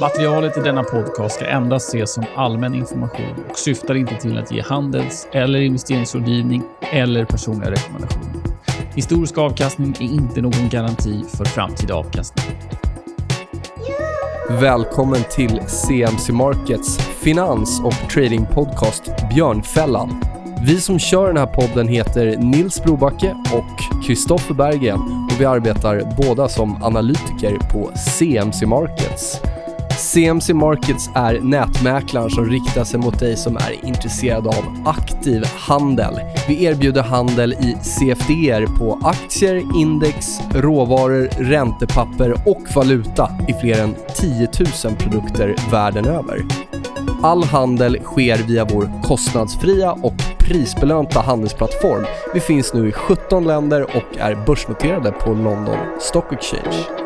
Materialet i denna podcast ska endast ses som allmän information och syftar inte till att ge handels eller investeringsrådgivning eller personliga rekommendationer. Historisk avkastning är inte någon garanti för framtida avkastning. Välkommen till CMC Markets finans och tradingpodcast Björnfällan. Vi som kör den här podden heter Nils Brobacke och Kristoffer Berggren och vi arbetar båda som analytiker på CMC Markets. CMC Markets är nätmäklaren som riktar sig mot dig som är intresserad av aktiv handel. Vi erbjuder handel i CFDR på aktier, index, råvaror, räntepapper och valuta i fler än 10 000 produkter världen över. All handel sker via vår kostnadsfria och prisbelönta handelsplattform. Vi finns nu i 17 länder och är börsnoterade på London Stock Exchange.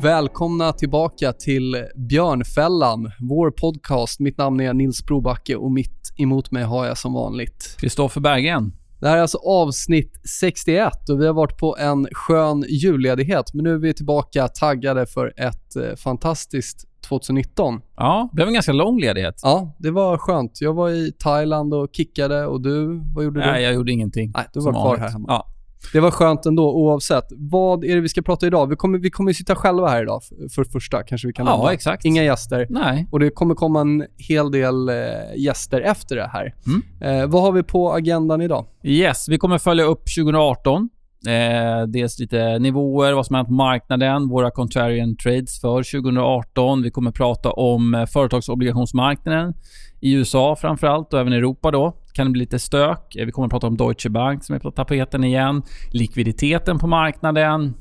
Välkomna tillbaka till Björnfällan, vår podcast. Mitt namn är Nils Brobacke och mitt emot mig har jag som vanligt Kristoffer Berggren. Det här är alltså avsnitt 61 och vi har varit på en skön julledighet men nu är vi tillbaka taggade för ett eh, fantastiskt 2019. Ja, det blev en ganska lång ledighet. Ja, det var skönt. Jag var i Thailand och kickade och du, vad gjorde du? Nej, jag gjorde ingenting. Nej, du var kvar här hemma. Ja. Det var skönt ändå oavsett. Vad är det vi ska prata idag? Vi kommer, vi kommer sitta själva här idag för det första, kanske vi kan ja, nämna. exakt. Inga gäster. Nej. Och det kommer komma en hel del eh, gäster efter det här. Mm. Eh, vad har vi på agendan idag? Yes, vi kommer följa upp 2018. Eh, dels lite nivåer, vad som hänt på marknaden, våra contrarian trades för 2018. Vi kommer prata om eh, företagsobligationsmarknaden i USA framförallt och även Europa då. Kan det bli lite stök. Eh, Vi kommer prata om Deutsche Bank som är på tapeten igen. Likviditeten på marknaden.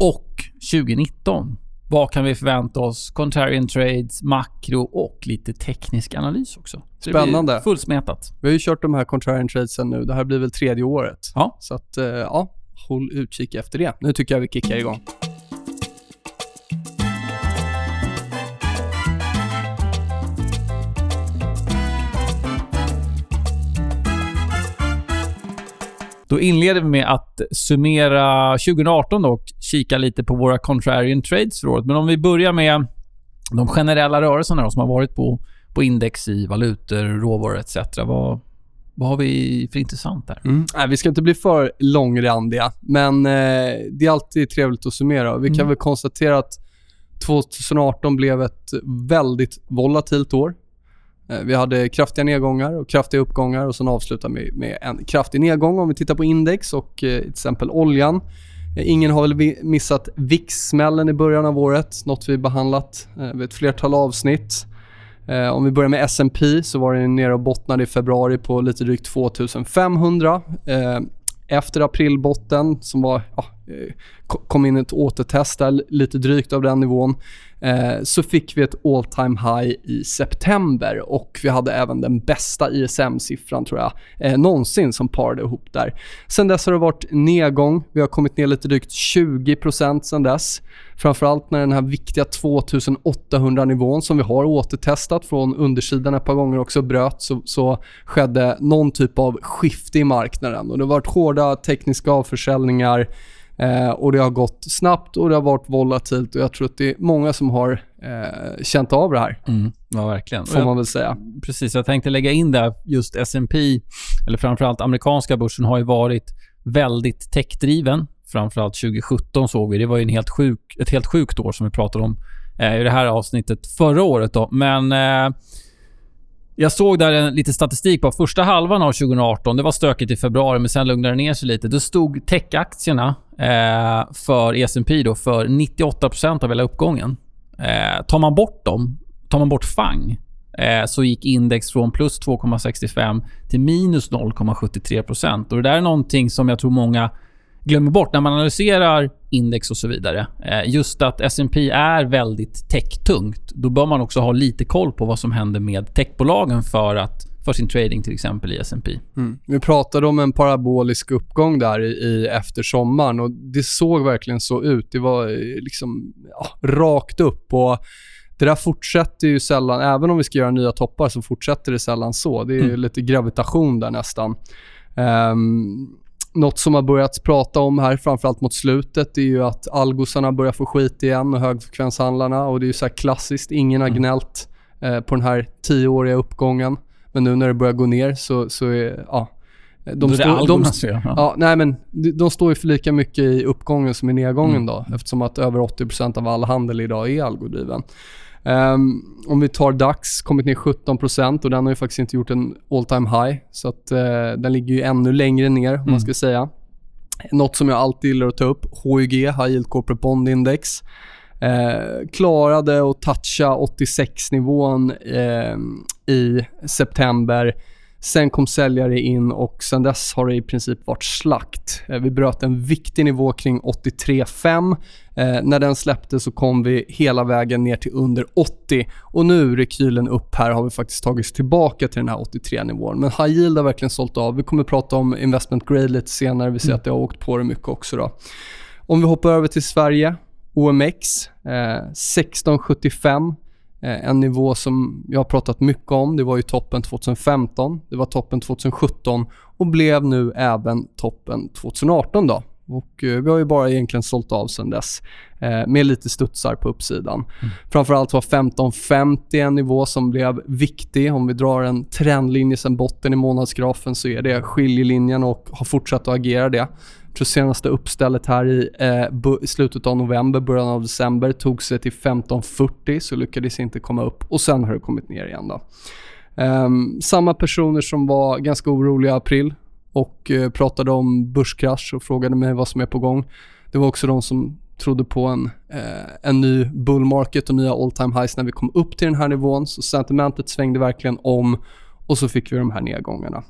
Och 2019. Vad kan vi förvänta oss? Contrarian trades, makro och lite teknisk analys också. Så Spännande. Fullsmetat. Vi har ju kört de här contrarian tradesen nu. Det här blir väl tredje året. Ja. Så att, eh, ja, håll utkik efter det. Nu tycker jag vi kickar igång. Då inleder vi med att summera 2018 och kika lite på våra contrarian trades för året. Men om vi börjar med de generella rörelserna som har varit på, på index i valutor, råvaror etc. Vad, vad har vi för intressant där? Nej, vi ska inte bli för långrandiga, men eh, det är alltid trevligt att summera. Vi kan Mm. väl konstatera att 2018 blev ett väldigt volatilt år. Eh, Vi hade kraftiga nedgångar och kraftiga uppgångar och sen avslutar vi med en kraftig nedgång om vi tittar på index och eh, till exempel oljan. Eh, Ingen har väl missat VIX-smällen i början av året, något vi behandlat eh, vid ett flertal avsnitt. Eh, om vi börjar med S&P så var den nere och bottnade i februari på lite drygt 2500. Eh, efter aprilbotten som var, ja, eh, kom in ett återtest där, lite drygt av den nivån, eh, så fick vi ett all time high i september och vi hade även den bästa ISM-siffran tror jag eh, någonsin som parade ihop där. Sen dess har det varit nedgång. Vi har kommit ner lite drygt 20% sen dess. Framförallt när den här viktiga 2800-nivån som vi har återtestat från undersidan ett par gånger också bröt så, så skedde någon typ av skifte i marknaden. Och det har varit hårda tekniska avförsäljningar eh, och det har gått snabbt och det har varit volatilt och jag tror att det är många som har eh, känt av det här, Mm, ja, verkligen. får man väl säga. Precis, jag tänkte lägga in där just S&P eller framförallt amerikanska börsen har ju varit väldigt techdriven. Framförallt 2017 såg vi. Det var ju en helt sjuk, ett helt sjukt år som vi pratade om eh, i det här avsnittet förra året. Då. Men eh, jag såg där en, lite statistik på första halvan av 2018. Det var stökigt i februari, men sen lugnade det ner sig lite. Då stod techaktierna eh, för S&P då för 98% av hela uppgången. Eh, tar man bort dem, tar man bort FANG, eh, så gick index från plus 2,65 till minus 0,73% Och Det där är någonting som jag tror många glömmer bort när man analyserar index och så vidare. Eh, just att S&P är väldigt techtungt. Då bör man också ha lite koll på vad som händer med techbolagen för, att, för sin trading till exempel i S&P. Mm. Vi pratade om en parabolisk uppgång där i, i efter sommaren och det såg verkligen så ut. Det var eh, liksom ja, rakt upp och det där fortsätter ju sällan, även om vi ska göra nya toppar så fortsätter det sällan så. Det är Mm. lite gravitation där nästan. Ehm, något som har börjat prata om här, framförallt mot slutet, är ju att algosarna börjar få skit igen och högfrekvenshandlarna. Och det är ju så här klassiskt, ingen har Mm. gnällt eh, på den här tioåriga uppgången. Men nu när det börjar gå ner så, så är, ja. De, står- de, fel. Ja. Ja, nej men de, de står ju för lika mycket i uppgången som i nedgången Mm. då. Eftersom att över 80% av all handel idag är algodriven. Ehm, om vi tar DAX, kommit ner 17% och den har ju faktiskt inte gjort en all time high. Så att eh, den ligger ju ännu längre ner om Mm. man ska säga. Något som jag alltid gillar att ta upp, HYG, High Yield Corporate Bond Index. Eh, klarade att toucha 86-nivån eh, i september. Sen kom säljare in och sen dess har det i princip varit slakt. Eh, vi bröt en viktig nivå kring 83,5. Eh, när den släppte så kom vi hela vägen ner till under 80 och nu rekylen upp här har vi faktiskt tagit oss tillbaka till den här 83-nivån. Men high yield har verkligen sålt av. Vi kommer prata om investment grade lite senare. Vi ser att det har åkt på det mycket också. Då. Om vi hoppar över till Sverige, OMX, eh, 1675. Eh, en nivå som jag har pratat mycket om. Det var ju toppen 2015, det var toppen 2017 och blev nu även toppen 2018 då. Och eh, vi har ju bara egentligen sålt av sen dess eh, med lite studsar på uppsidan. Framförallt var 1550 en nivå som blev viktig. Om vi drar en trendlinje sen botten i månadsgrafen så är det skiljelinjen och har fortsatt att agera det. Tror senaste uppstället här i eh, slutet av november, början av december tog sig till 1540 så lyckades inte komma upp och sen har det kommit ner igen. Då. Ehm, samma personer som var ganska oroliga i april och eh, pratade om börskrasch och frågade mig vad som är på gång. Det var också de som trodde på en, eh, en ny bull market och nya all time highs när vi kom upp till den här nivån. Så sentimentet svängde verkligen om och så fick vi de här nedgångarna.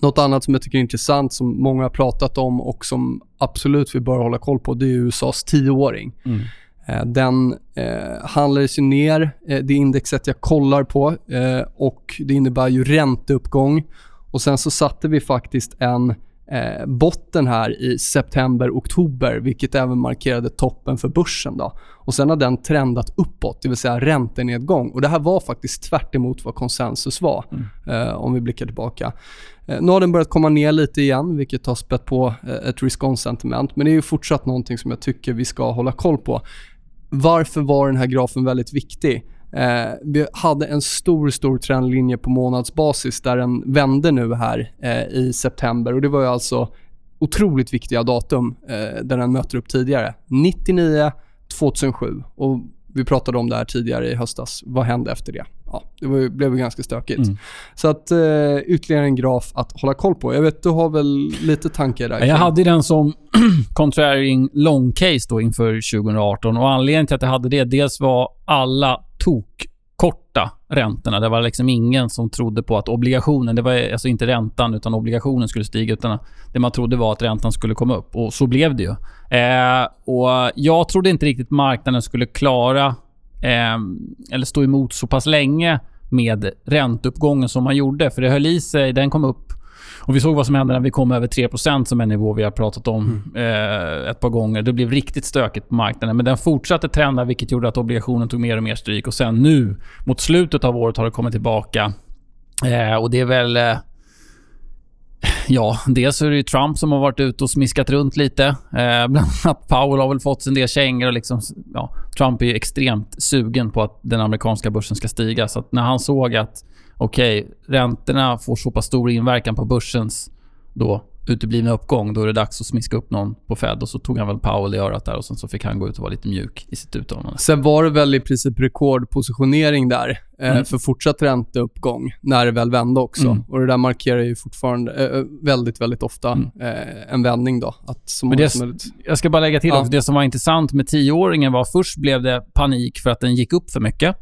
Något annat som jag tycker är intressant som många har pratat om och som absolut vi bör hålla koll på det är USAs tioåring. Mm. Eh, Den eh, handlades ju ner, eh, det indexet jag kollar på eh, och det innebär ju ränteuppgång. Och sen så satte vi faktiskt en eh, botten här i september-oktober vilket även markerade toppen för börsen. Då. Och Sen har den trendat uppåt, det vill säga räntenedgång. Och Det här var faktiskt tvärt emot vad konsensus var eh, om vi blickar tillbaka. Eh, nu har den börjat komma ner lite igen vilket har spett på eh, ett risk-on-sentiment. Men det är ju fortsatt någonting som jag tycker vi ska hålla koll på. Varför var den här grafen väldigt viktig? Eh, vi hade en stor, stor trendlinje på månadsbasis där den vände nu här eh, i september och det var ju alltså otroligt viktiga datum eh, där den möter upp tidigare. 99, 2007 och vi pratade om det här tidigare i höstas. Vad hände efter det? Ja, det var blev ju ganska stökigt. Mm. Så att eh, ytterligare en graf att hålla koll på. Jag vet, du har väl lite tankar där? Ja, Jag hade den som contraring long case då inför 2018 och anledningen till att jag hade det, dels var alla tokkorta räntorna. Det var liksom ingen som trodde på att obligationen, det var alltså inte räntan utan obligationen skulle stiga utan det man trodde var att räntan skulle komma upp och så blev det ju. Eh, och jag trodde inte riktigt marknaden skulle klara eh, eller stå emot så pass länge med ränteuppgången som man gjorde. För det höll i sig. Den kom upp och vi såg vad som hände när vi kom över 3% som en nivå vi har pratat om eh, ett par gånger. Det blev riktigt stökigt på marknaden. Men den fortsatte trenda vilket gjorde att obligationen tog mer och mer stryk. Och sen nu, mot slutet av året, har det kommit tillbaka. Eh, och det är väl... Eh, Ja, dels är det ju Trump som har varit ute och smiskat runt lite. Eh, bland annat Powell har väl fått en del kängor. Och liksom, ja, Trump är ju extremt sugen på att den amerikanska börsen ska stiga. Så när han såg att okej, räntorna får så pass stor inverkan på börsens då uteblivna uppgång, då är det dags att smiska upp någon på Fed. Och så tog han väl Powell i örat där och sen så fick han gå ut och vara lite mjuk i sitt uttalande. Sen var det väl i princip rekordpositionering där eh, Mm. för fortsatt ränteuppgång när det väl vände också. Mm. Och det där markerar ju fortfarande eh, väldigt, väldigt ofta Mm. eh, en vändning då. Att så Men det- som möjligt... Jag ska bara lägga till Ja. också, det som var intressant med tioåringen var först blev det panik för att den gick upp för mycket.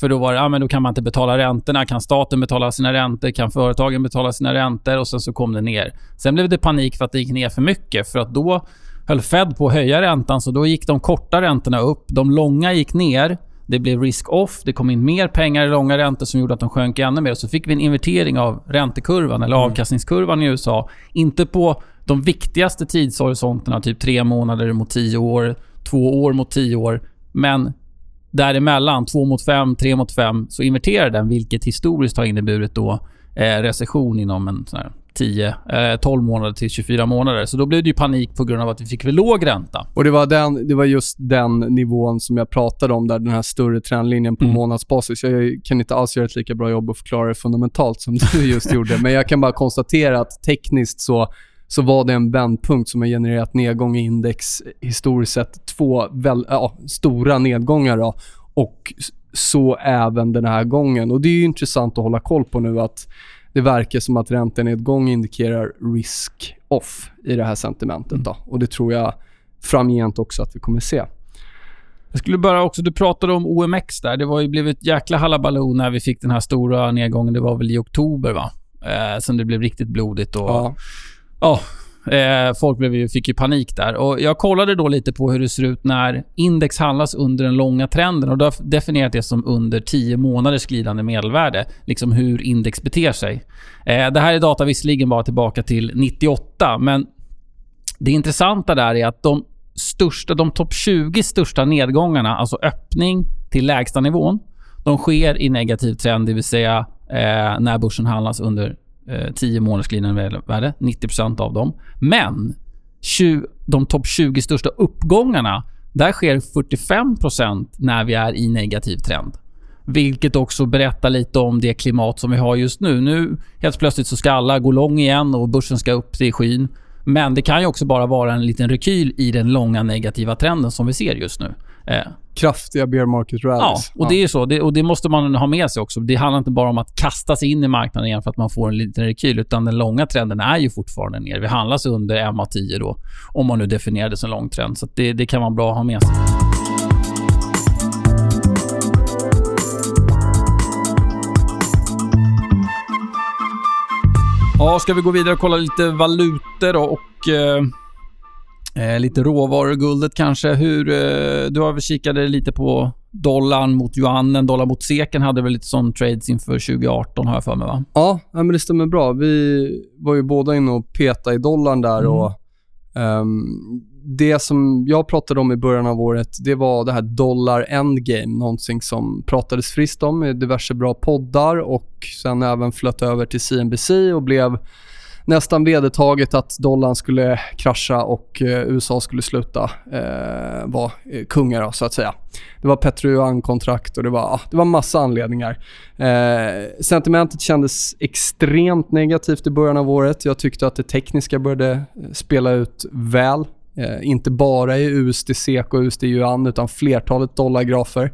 För då var det, ja men då kan man inte betala räntorna. Kan staten betala sina räntor? Kan företagen betala sina räntor? Och sen så kom det ner. Sen blev det panik för att det gick ner för mycket. För att då höll Fed på att höja räntan, så då gick de korta räntorna upp. De långa gick ner. Det blev risk-off. Det kom in mer pengar i långa räntor som gjorde att de sjönk ännu mer. Så fick vi en invertering av räntekurvan, eller avkastningskurvan i USA. Inte på de viktigaste tidshorisonterna, typ tre månader mot tio år, två år mot tio år. Men däremellan, två mot fem, tre mot fem, så inverterar den, vilket historiskt har inneburit då eh, recession inom en sån här 10, eh, 12 månader till 24 månader. Så då blev det ju panik på grund av att vi fick för låg ränta. Och det var, den, det var just den nivån som jag pratade om, där den här större trendlinjen på Mm. månadsbasis. Jag kan inte alls göra ett lika bra jobb att förklara det fundamentalt som du just gjorde, men jag kan bara konstatera att tekniskt så, så var det en vändpunkt som har genererat nedgång i index historiskt sett. Två väl, ja, stora nedgångar då, och så även den här gången. Och Det är ju intressant att hålla koll på nu att det verkar som att räntenedgång indikerar risk off i det här sentimentet. Då. Och Det tror jag framgent också att vi kommer se. Jag skulle bara också, du pratade om OMX där. Det var ju blev ett jäkla halabaloo när vi fick den här stora nedgången. Det var väl i oktober va? Eh, sen det blev riktigt blodigt och Ja. Ja, eh, folk blev ju, fick ju panik där. Och jag kollade då lite på hur det ser ut när index handlas under den långa trenden och då har jag definierat det som under 10 månaders glidande medelvärde. Liksom hur index beter sig. Eh, det här är data visserligen bara tillbaka till 98, men det intressanta där är att de största, de topp 20 största nedgångarna, alltså öppning till lägsta nivån, de sker i negativ trend, det vill säga eh, när börsen handlas under 10 månaders glidande värde, 90% av dem. Men 20, de topp 20 största uppgångarna, där sker 45% när vi är i negativ trend. Vilket också berättar lite om det klimat som vi har just nu. Nu helt plötsligt så ska alla gå lång igen och börsen ska upp till skyn. Men det kan ju också bara vara en liten rekyl i den långa negativa trenden som vi ser just nu. Eh, Kraftiga bear market Ja, rallies. och det är ju så. Det, och det måste man ha med sig också. Det handlar inte bara om att kasta sig in i marknaden igen för att man får en liten rekyl, utan den långa trenden är ju fortfarande ner. Vi handlas under MA10 då, om man nu definierar det som lång trend. Så det, det kan vara bra att ha med sig. Ja, ska vi gå vidare och kolla lite valutor då och eh, eh, lite råvaror, guldet kanske. Hur, eh, du har väl kikade lite på dollarn mot yuanen, dollar mot seken hade väl lite sån trades inför 2018 har jag för mig va? Ja, men det stämmer bra. Vi var ju båda inne och petade i dollarn där. Mm. och ehm, Det som jag pratade om i början av året, det var det här dollar endgame. Någonting som pratades friskt om i diverse bra poddar och sen även flöt över till CNBC och blev nästan vedertaget att dollarn skulle krascha och eh, USA skulle sluta eh, vara eh, kungar, då, så att säga. Det var Petruan-kontrakt och det var, ah, det var massa anledningar. Eh, sentimentet kändes extremt negativt i början av året. Jag tyckte att det tekniska började eh, spela ut väl. Eh, inte bara i USD SEK och USD Yuan utan flertalet dollargrafer.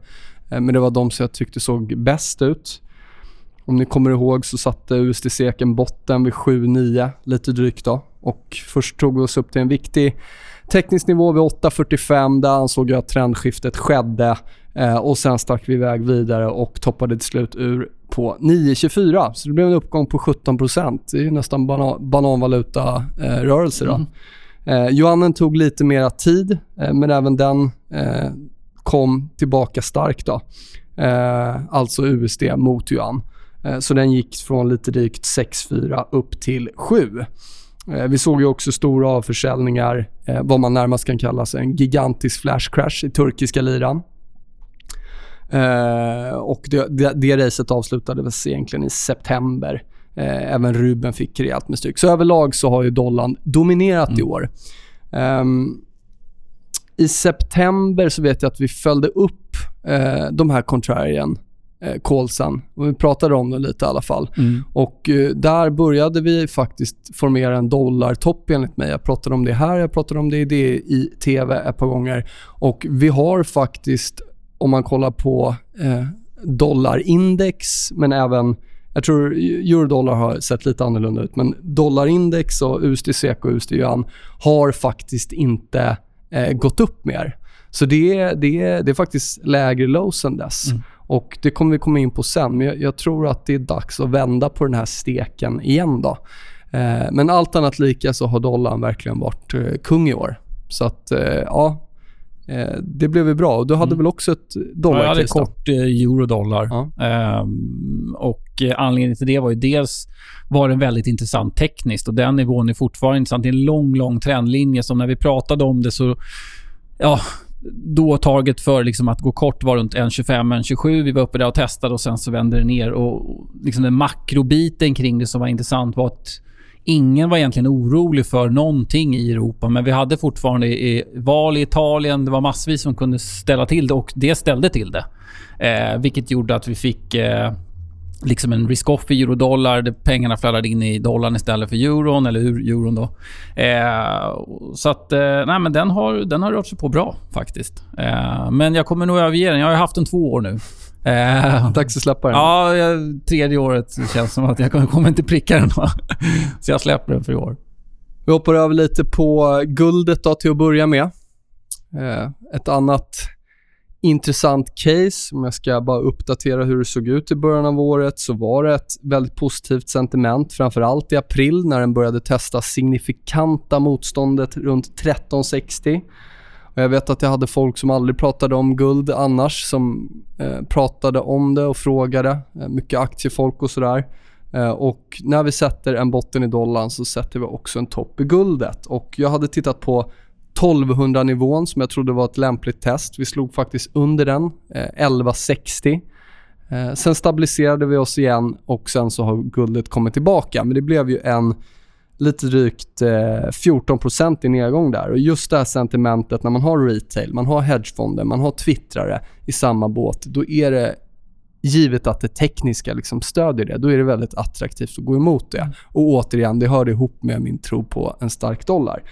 Eh, men det var de som jag tyckte såg bäst ut. Om ni kommer ihåg så satte USD SEK en botten vid 7,9 lite drygt då. Och först tog vi oss upp till en viktig teknisk nivå vid 8,45. Där ansåg jag att trendskiftet skedde. Eh, och sen stack vi iväg vidare och toppade till slut ur på 9,24. Så det blev en uppgång på 17 Det är nästan bana- bananvaluta-rörelse. då. Mm. Eh, Yuanen tog lite mera tid, eh, men även den eh, kom tillbaka starkt. Då. Eh, alltså USD mot yuan. Eh, så den gick från lite drygt 6,4 upp till 7. Eh, vi såg ju också stora avförsäljningar, eh, vad man närmast kan kalla sig en gigantisk flash crash i turkiska liran. Och det, det, det racet avslutades egentligen i september. Även Ruben fick rejält med stryk. Så överlag så har ju dollarn dominerat i år. Ehm, I september så vet jag att vi följde upp de här contrarian eh. Och vi pratade om det lite i alla fall. Mm. Och eh, där började vi faktiskt formera en dollartopp enligt mig. Jag pratade om det här, jag pratade om det i, det i TV ett par gånger. Och vi har faktiskt, om man kollar på eh, dollarindex, men även jag tror eurodollar har sett lite annorlunda ut, men dollarindex och USD SEK och USD yuan har faktiskt inte eh, gått upp mer. Så det är, det, är, det är faktiskt lägre lows än dess. Mm. Och Det kommer vi komma in på sen, men jag, jag tror att det är dags att vända på den här steken igen. då. Eh, men allt annat lika så har dollarn verkligen varit eh, kung i år. Så att, eh, ja, eh, det blev ju bra. Och Du hade Mm. väl också ett Ja, jag hade dollarkris? kort eh, eurodollar. Ja. Ehm, och eh, anledningen till det var ju dels var den väldigt intressant tekniskt och den nivån är fortfarande intressant. Det är en lång, lång trendlinje som när vi pratade om det så... Ja, då target för liksom att gå kort var runt 1,25, 1,27. Vi var uppe där och testade och sen så vände det ner. Och liksom den makrobiten kring det som var intressant var att ingen var egentligen orolig för någonting i Europa. Men vi hade fortfarande i, val i Italien. Det var massvis som kunde ställa till det och det ställde till det. Eh, vilket gjorde att vi fick eh, liksom en risk-off i eurodollar. Där pengarna flödade in i dollarn istället för euron, eller ur euron då. Eh, så att, eh, nej men den har, den har rört sig på bra faktiskt. Eh, men jag kommer nog överge den. Jag har haft den två år nu. Eh, Dags att släppa den. Ja, jag, tredje året känns som att jag kommer, kommer inte pricka den. så jag släpper den för i år. Vi hoppar över lite på guldet då till att börja med. Eh, ett annat intressant case, om jag ska bara uppdatera hur det såg ut i början av året, så var det ett väldigt positivt sentiment, framförallt i april när den började testa signifikanta motståndet runt 1360. Och jag vet att jag hade folk som aldrig pratade om guld annars, som eh, pratade om det och frågade. Eh, mycket aktiefolk och sådär. Eh, och när vi sätter en botten i dollarn så sätter vi också en topp i guldet. Och jag hade tittat på 1200-nivån som jag trodde var ett lämpligt test. Vi slog faktiskt under den, eh, 1160. Eh, sen stabiliserade vi oss igen och sen så har guldet kommit tillbaka. Men det blev ju en lite drygt eh, 14% i nedgång där. Och Just det här sentimentet när man har retail, man har hedgefonder, man har twittrare i samma båt. Då är det givet att det tekniska liksom stödjer det, då är det väldigt attraktivt att gå emot det. Och återigen, det hör ihop med min tro på en stark dollar.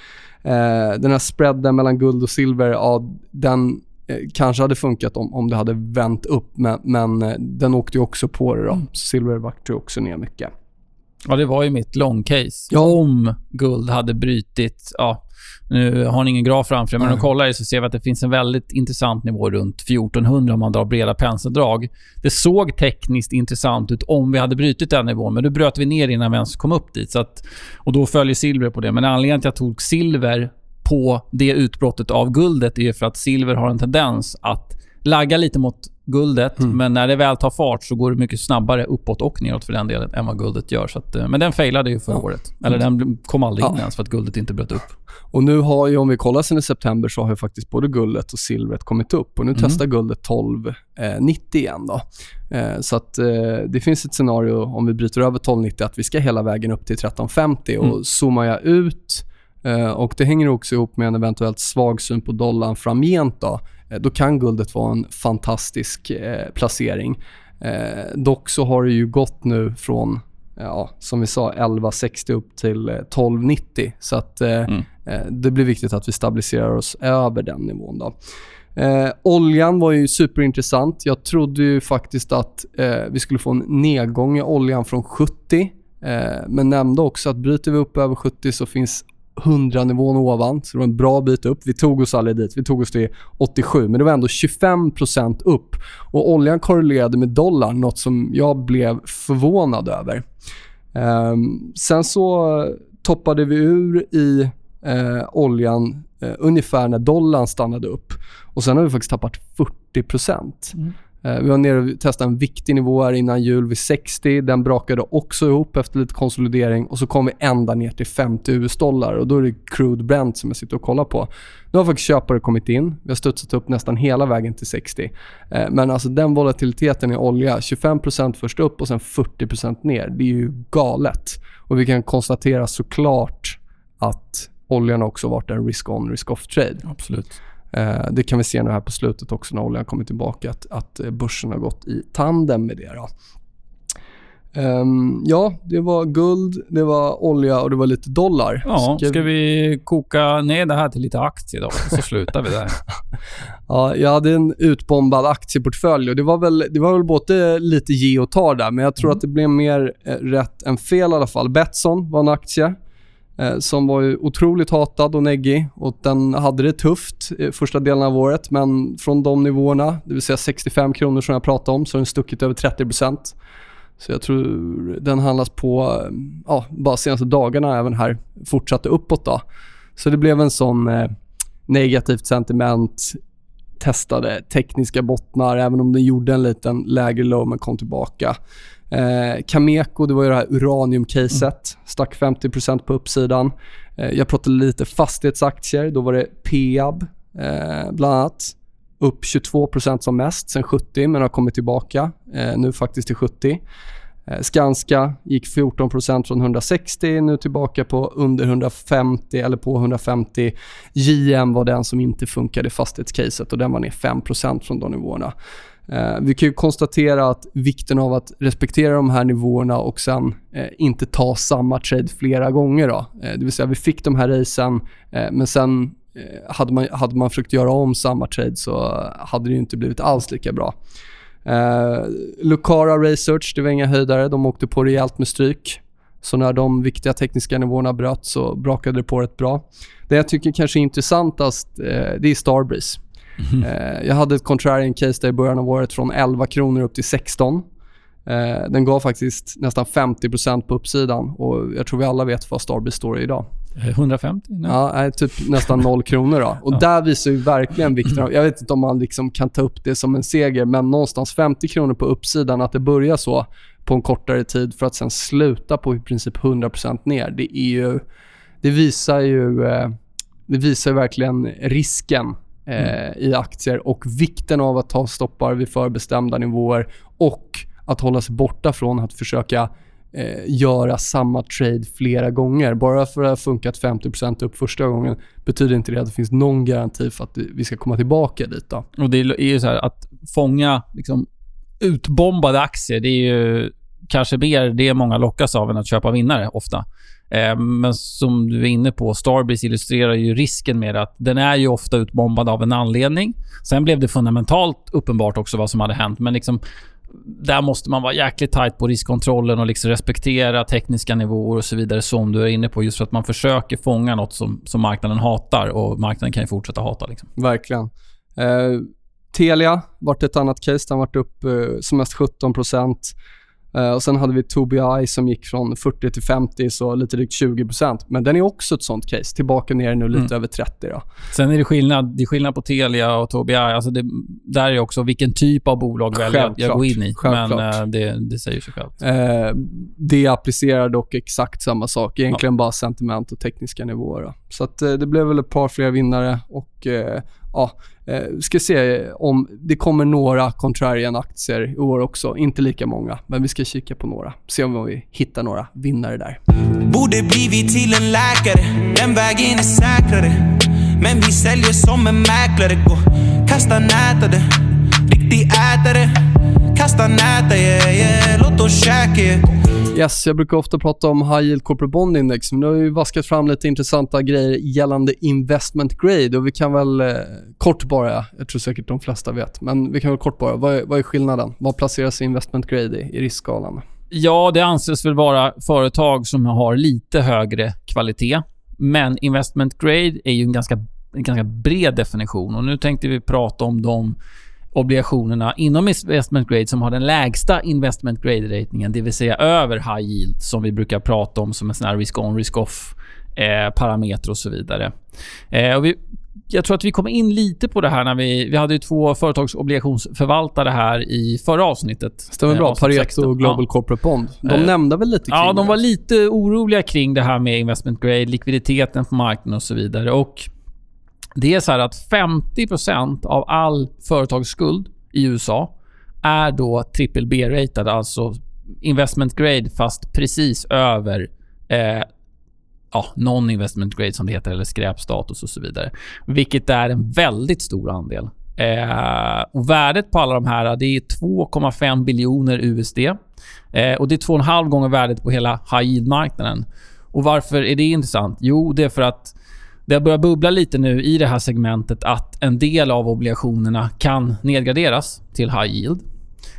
Eh, den här spreaden mellan guld och silver, ja, den eh, kanske hade funkat om, om det hade vänt upp, men, men eh, den åkte ju också på det. Då. Mm. Silver vart också ner mycket. Ja, det var ju mitt long case. Ja. Om guld hade brytit... Ja, nu har ni ingen graf framför er, men om du kollar så ser vi att det finns en väldigt intressant nivå runt 1400 om man drar breda penseldrag. Det såg tekniskt intressant ut om vi hade brutit den nivån, men då bröt vi ner innan vi ens kom upp dit. Så att, och Då följer silver på det. Men anledningen till att jag tog silver på det utbrottet av guldet är för att silver har en tendens att lagga lite mot guldet. Mm. Men när det väl tar fart så går det mycket snabbare uppåt och neråt för den delen än vad guldet gör. Så att, eh, men den failade ju förra ja. året. Eller den kom aldrig in ja. ens för att guldet inte bröt upp. Och nu har ju, om vi kollar sen i september, så har ju faktiskt både guldet och silvret kommit upp. Och nu mm. testar guldet 12,90 eh, igen då. Eh, så att eh, det finns ett scenario om vi bryter över 12,90 att vi ska hela vägen upp till 13,50 och mm. zoomar jag ut och Det hänger också ihop med en eventuellt svag syn på dollarn framgent. Då, då kan guldet vara en fantastisk eh, placering. Eh, dock så har det ju gått nu från, ja, som vi sa, 11,60 upp till 12,90. Så att, mm. det blir viktigt att vi stabiliserar oss över den nivån. Då. Eh, oljan var ju superintressant. Jag trodde ju faktiskt att eh, vi skulle få en nedgång i oljan från 70. Eh, men nämnde också att bryter vi upp över 70 så finns 100-nivån ovan, så det var en bra bit upp. Vi tog oss aldrig dit. Vi tog oss till 87, men det var ändå 25% upp. Och oljan korrelerade med dollarn, något som jag blev förvånad över. Eh, sen så toppade vi ur i eh, oljan eh, ungefär när dollarn stannade upp. Och Sen har vi faktiskt tappat 40%. Mm. Eh, vi var nere och testade en viktig nivå här innan jul vid 60. Den brakade också ihop efter lite konsolidering och så kom vi ända ner till 50 US-dollar och då är det crude Brent som jag sitter och kollar på. Nu har faktiskt köpare kommit in. Vi har studsat upp nästan hela vägen till 60. Eh, men alltså den volatiliteten i olja, 25% först upp och sen 40% ner. Det är ju galet. Och vi kan konstatera såklart att oljan också varit en risk-on, risk-off trade. Absolut. Eh, det kan vi se nu här på slutet också när oljan kommer tillbaka att, att eh, börsen har gått i tandem med det. Då. Um, ja, det var guld, det var olja och det var lite dollar. Ja, ska, ska vi koka ner det här till lite aktier då? Så slutar vi där. ja, jag hade en utbombad aktieportfölj och det var väl, det var väl både lite ge och ta där, men jag tror mm. att det blev mer eh, rätt än fel i alla fall. Betsson var en aktie Eh, som var ju otroligt hatad och neggig. Och den hade det tufft eh, första delen av året. Men från de nivåerna, det vill säga 65 kronor som jag pratade om, så har den stuckit över 30% Så jag tror den handlas på, eh, ja, bara senaste dagarna även här, fortsatte uppåt då. Så det blev en sån eh, negativt sentiment, testade tekniska bottnar även om den gjorde en liten lägre low men kom tillbaka. Eh, Cameco, det var ju det här uranium-caset. Mm. Stack 50% på uppsidan. Eh, jag pratade lite fastighetsaktier. Då var det Peab eh, bland annat. Upp 22% som mest sen 70 men har kommit tillbaka eh, nu faktiskt till 70. Eh, Skanska gick 14% från 160, nu tillbaka på under 150 eller på 150. JM var den som inte funkade i fastighetscaset och den var ner 5% från de nivåerna. Eh, vi kan ju konstatera att vikten av att respektera de här nivåerna och sen eh, inte ta samma trade flera gånger. Då. Eh, det vill säga vi fick de här racen eh, men sen eh, hade, man, hade man försökt göra om samma trade så hade det inte blivit alls lika bra. Eh, Lucara Research, det var inga höjdare. De åkte på rejält med stryk. Så när de viktiga tekniska nivåerna bröt så brakade det på rätt bra. Det jag tycker kanske är intressantast, eh, det är Starbreeze. Mm. Eh, jag hade ett contrarian case där i början av året från 11 kronor upp till 16. Eh, den gav faktiskt nästan 50% på uppsidan och jag tror vi alla vet vad Starbreeze står i idag. 150? Nej. Ja, typ nästan 0 kronor. Då. Och ja. Där visar ju verkligen vikten av... Jag vet inte om man liksom kan ta upp det som en seger, men någonstans 50 kronor på uppsidan, att det börjar så på en kortare tid för att sen sluta på i princip 100% ner. Det är ju... Det visar ju... Eh, det visar verkligen risken eh, mm. i aktier och vikten av att ta stoppar vid förbestämda nivåer och att hålla sig borta från att försöka eh, göra samma trade flera gånger. Bara för att det har funkat 50% upp första gången betyder inte det att det finns någon garanti för att vi ska komma tillbaka dit. Då. Och Det är ju så här, att fånga liksom, utbombade aktier, det är ju kanske mer det många lockas av än att köpa vinnare ofta. Eh, men som du är inne på, Starbreeze illustrerar ju risken med att den är ju ofta utbombad av en anledning. Sen blev det fundamentalt uppenbart också vad som hade hänt, men liksom där måste man vara jäkligt tight på riskkontrollen och liksom respektera tekniska nivåer och så vidare som du är inne på. Just för att man försöker fånga nåt som, som marknaden hatar och marknaden kan ju fortsätta hata. Liksom. Verkligen. Eh, Telia vart ett annat case. Den vart upp eh, som mest 17 Uh, och Sen hade vi Tobii som gick från 40 till 50, så lite drygt 20% Men den är också ett sånt case. Tillbaka ner nu lite mm. över 30. Då. Sen är det skillnad, det är skillnad på Telia och Tobii. Alltså det, där är också vilken typ av bolag väljer jag gå in i. Men uh, det, det, säger sig självt. Uh, det applicerar dock exakt samma sak. Egentligen ja. bara sentiment och tekniska nivåer. Då. Så att, eh, det blev väl ett par fler vinnare och eh, ja, eh, ska se om det kommer några contrarian-aktier i år också. Inte lika många, men vi ska kika på några. Se om vi hittar några vinnare där. Borde blivit till en läkare, den vägen är säkrare. Men vi säljer som en mäklare, gå kasta nätade. Riktig ätare, kasta nätare, yeah, yeah. låt oss käka yeah. Yes, jag brukar ofta prata om High Yield Corporate Bond Index, men nu har vi vaskat fram lite intressanta grejer gällande investment grade och vi kan väl eh, kort bara, jag tror säkert de flesta vet, men vi kan väl kort bara, vad är, vad är skillnaden? Vad placeras investment grade i, i riskskalan? Ja, det anses väl vara företag som har lite högre kvalitet, men investment grade är ju en ganska, en ganska bred definition och nu tänkte vi prata om de obligationerna inom investment grade som har den lägsta investment grade-ratingen, det vill säga över high yield, som vi brukar prata om som en sån här risk-on, risk-off eh, parameter och så vidare. Eh, och vi, jag tror att vi kom in lite på det här när vi... Vi hade ju två företagsobligationsförvaltare här i förra avsnittet. Stämmer bra. Eh, Pareto och Global ja. Corporate Bond. De eh, nämnde väl lite kring Ja, de var lite oroliga kring det här med investment grade, likviditeten på marknaden och så vidare. Och det är så att 50% av all företagsskuld i USA är då triple B-ratad, alltså investment grade fast precis över eh, ja, non-investment grade som det heter, eller skräpstatus och så vidare. Vilket är en väldigt stor andel. Eh, och värdet på alla de här det är 2,5 biljoner USD. Eh, och det är 2,5 gånger värdet på hela high yield-marknaden. Och Varför är det intressant? Jo, det är för att det har börjat bubbla lite nu i det här segmentet att en del av obligationerna kan nedgraderas till high yield.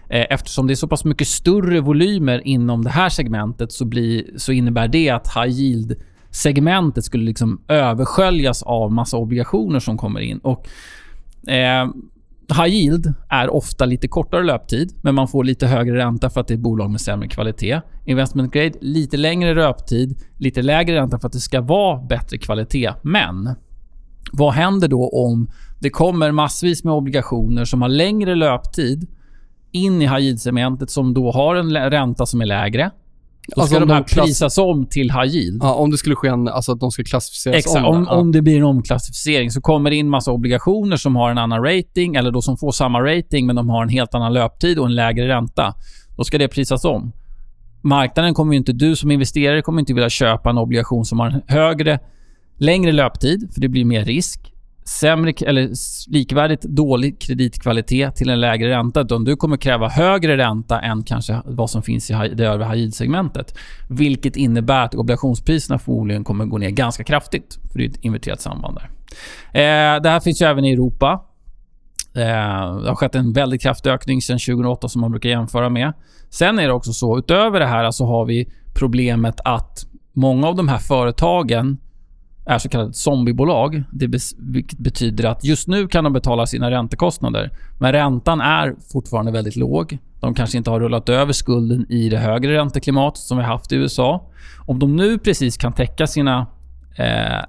Eh, eftersom det är så pass mycket större volymer inom det här segmentet så, blir, så innebär det att high yield segmentet skulle liksom översköljas av massa obligationer som kommer in. Och eh, High yield är ofta lite kortare löptid, men man får lite högre ränta för att det är bolag med sämre kvalitet. Investment grade, lite längre löptid, lite lägre ränta för att det ska vara bättre kvalitet. Men vad händer då om det kommer massvis med obligationer som har längre löptid in i high yield-segmentet som då har en ränta som är lägre då Alltså ska de här klass- prisas om till high yield. Ja, om det skulle ske en, alltså att de ska klassificeras Exakt. om. Om, ja. om det blir en omklassificering så kommer det in massa obligationer som har en annan rating eller då som får samma rating men de har en helt annan löptid och en lägre ränta. Då ska det prisas om. Marknaden kommer inte, du som investerare kommer inte vilja köpa en obligation som har en högre, längre löptid för det blir mer risk. Sämre eller likvärdigt dålig kreditkvalitet till en lägre ränta. Utan du kommer kräva högre ränta än kanske vad som finns i det övre high yield-segmentet. Vilket innebär att obligationspriserna förmodligen kommer gå ner ganska kraftigt. För det är ett inverterat samband där. Eh, det här finns ju även i Europa. Eh, det har skett en väldigt kraftig ökning sedan 2008 som man brukar jämföra med. Sen är det också så, utöver det här så har vi problemet att många av de här företagen är så kallade zombiebolag. Det vilket betyder att just nu kan de betala sina räntekostnader. Men räntan är fortfarande väldigt låg. De kanske inte har rullat över skulden i det högre ränteklimatet som vi haft i USA. Om de nu precis kan täcka sina eh,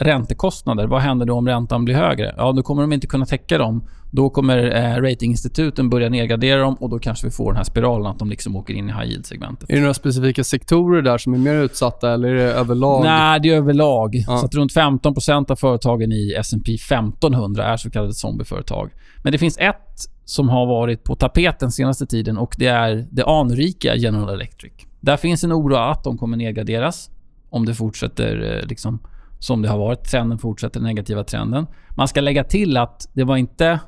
räntekostnader, vad händer då om räntan blir högre? Ja, då kommer de inte kunna täcka dem. Då kommer eh, ratinginstituten börja nedgradera dem och då kanske vi får den här spiralen att de liksom åker in i high yield-segmentet. Är det några specifika sektorer där som är mer utsatta eller är det överlag? Nej, det är överlag. Ja. Så att runt 15% av företagen i S&P 1500 är så kallade zombieföretag. Men det finns ett som har varit på tapeten senaste tiden och det är det anrika General Electric. Där finns en oro att de kommer nedgraderas om det fortsätter eh, liksom som det har varit. Trenden fortsätter, den negativa trenden. Man ska lägga till att det var inte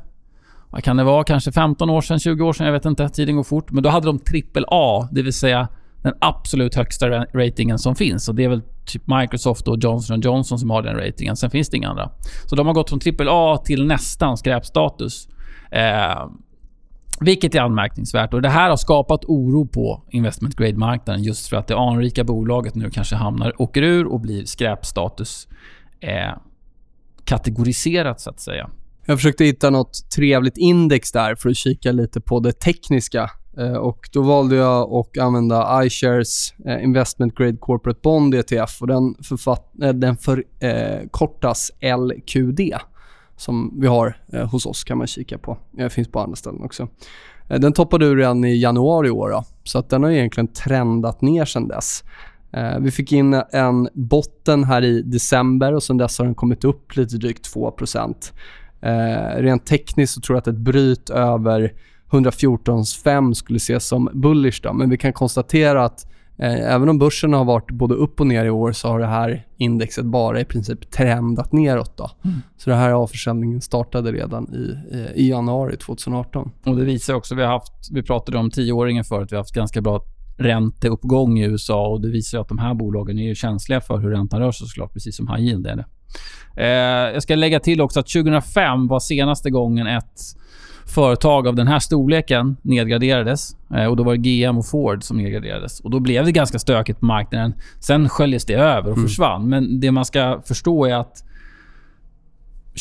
vad kan det vara? Kanske 15 år sedan, 20 år sedan, jag vet inte. Tiden går fort. Men då hade de trippel A, det vill säga den absolut högsta ratingen som finns. Och Det är väl typ Microsoft och Johnson Johnson som har den ratingen. Sen finns det inga andra. Så de har gått från trippel A till nästan skräpstatus. Eh, vilket är anmärkningsvärt. Och Det här har skapat oro på investment grade-marknaden just för att det anrika bolaget nu kanske hamnar, åker ur och blir skräpstatus eh, kategoriserat så att säga. Jag försökte hitta något trevligt index där för att kika lite på det tekniska. Eh, och Då valde jag att använda iShares eh, Investment Grade Corporate Bond ETF och den, författ- eh, den förkortas eh, LQD som vi har eh, hos oss kan man kika på. Det finns på andra ställen också. Eh, Den toppade ur redan i januari i år då, så att den har egentligen trendat ner sedan dess. Eh, Vi fick in en botten här i december och sen dess har den kommit upp lite drygt 2 Eh, rent tekniskt så tror jag att ett bryt över 114,5 skulle ses som bullish. Då. Men vi kan konstatera att även om börsen har varit både upp och ner i år så har det här indexet bara i princip trendat neråt. Då. Så det här avförsäljningen startade redan i, i, i januari 2018. Och Det visar också, vi har haft, vi pratade om tioåringen förut, vi har haft ganska bra ränteuppgång i USA och det visar att de här bolagen är känsliga för hur räntan rör sig såklart, precis som high yield är det. Eh, jag ska lägga till också att 2005 var senaste gången ett företag av den här storleken nedgraderades. Eh, och Då var det GM och Ford som nedgraderades. Och Då blev det ganska stökigt på marknaden. Sen sköljdes det över och försvann. Men det man ska förstå är att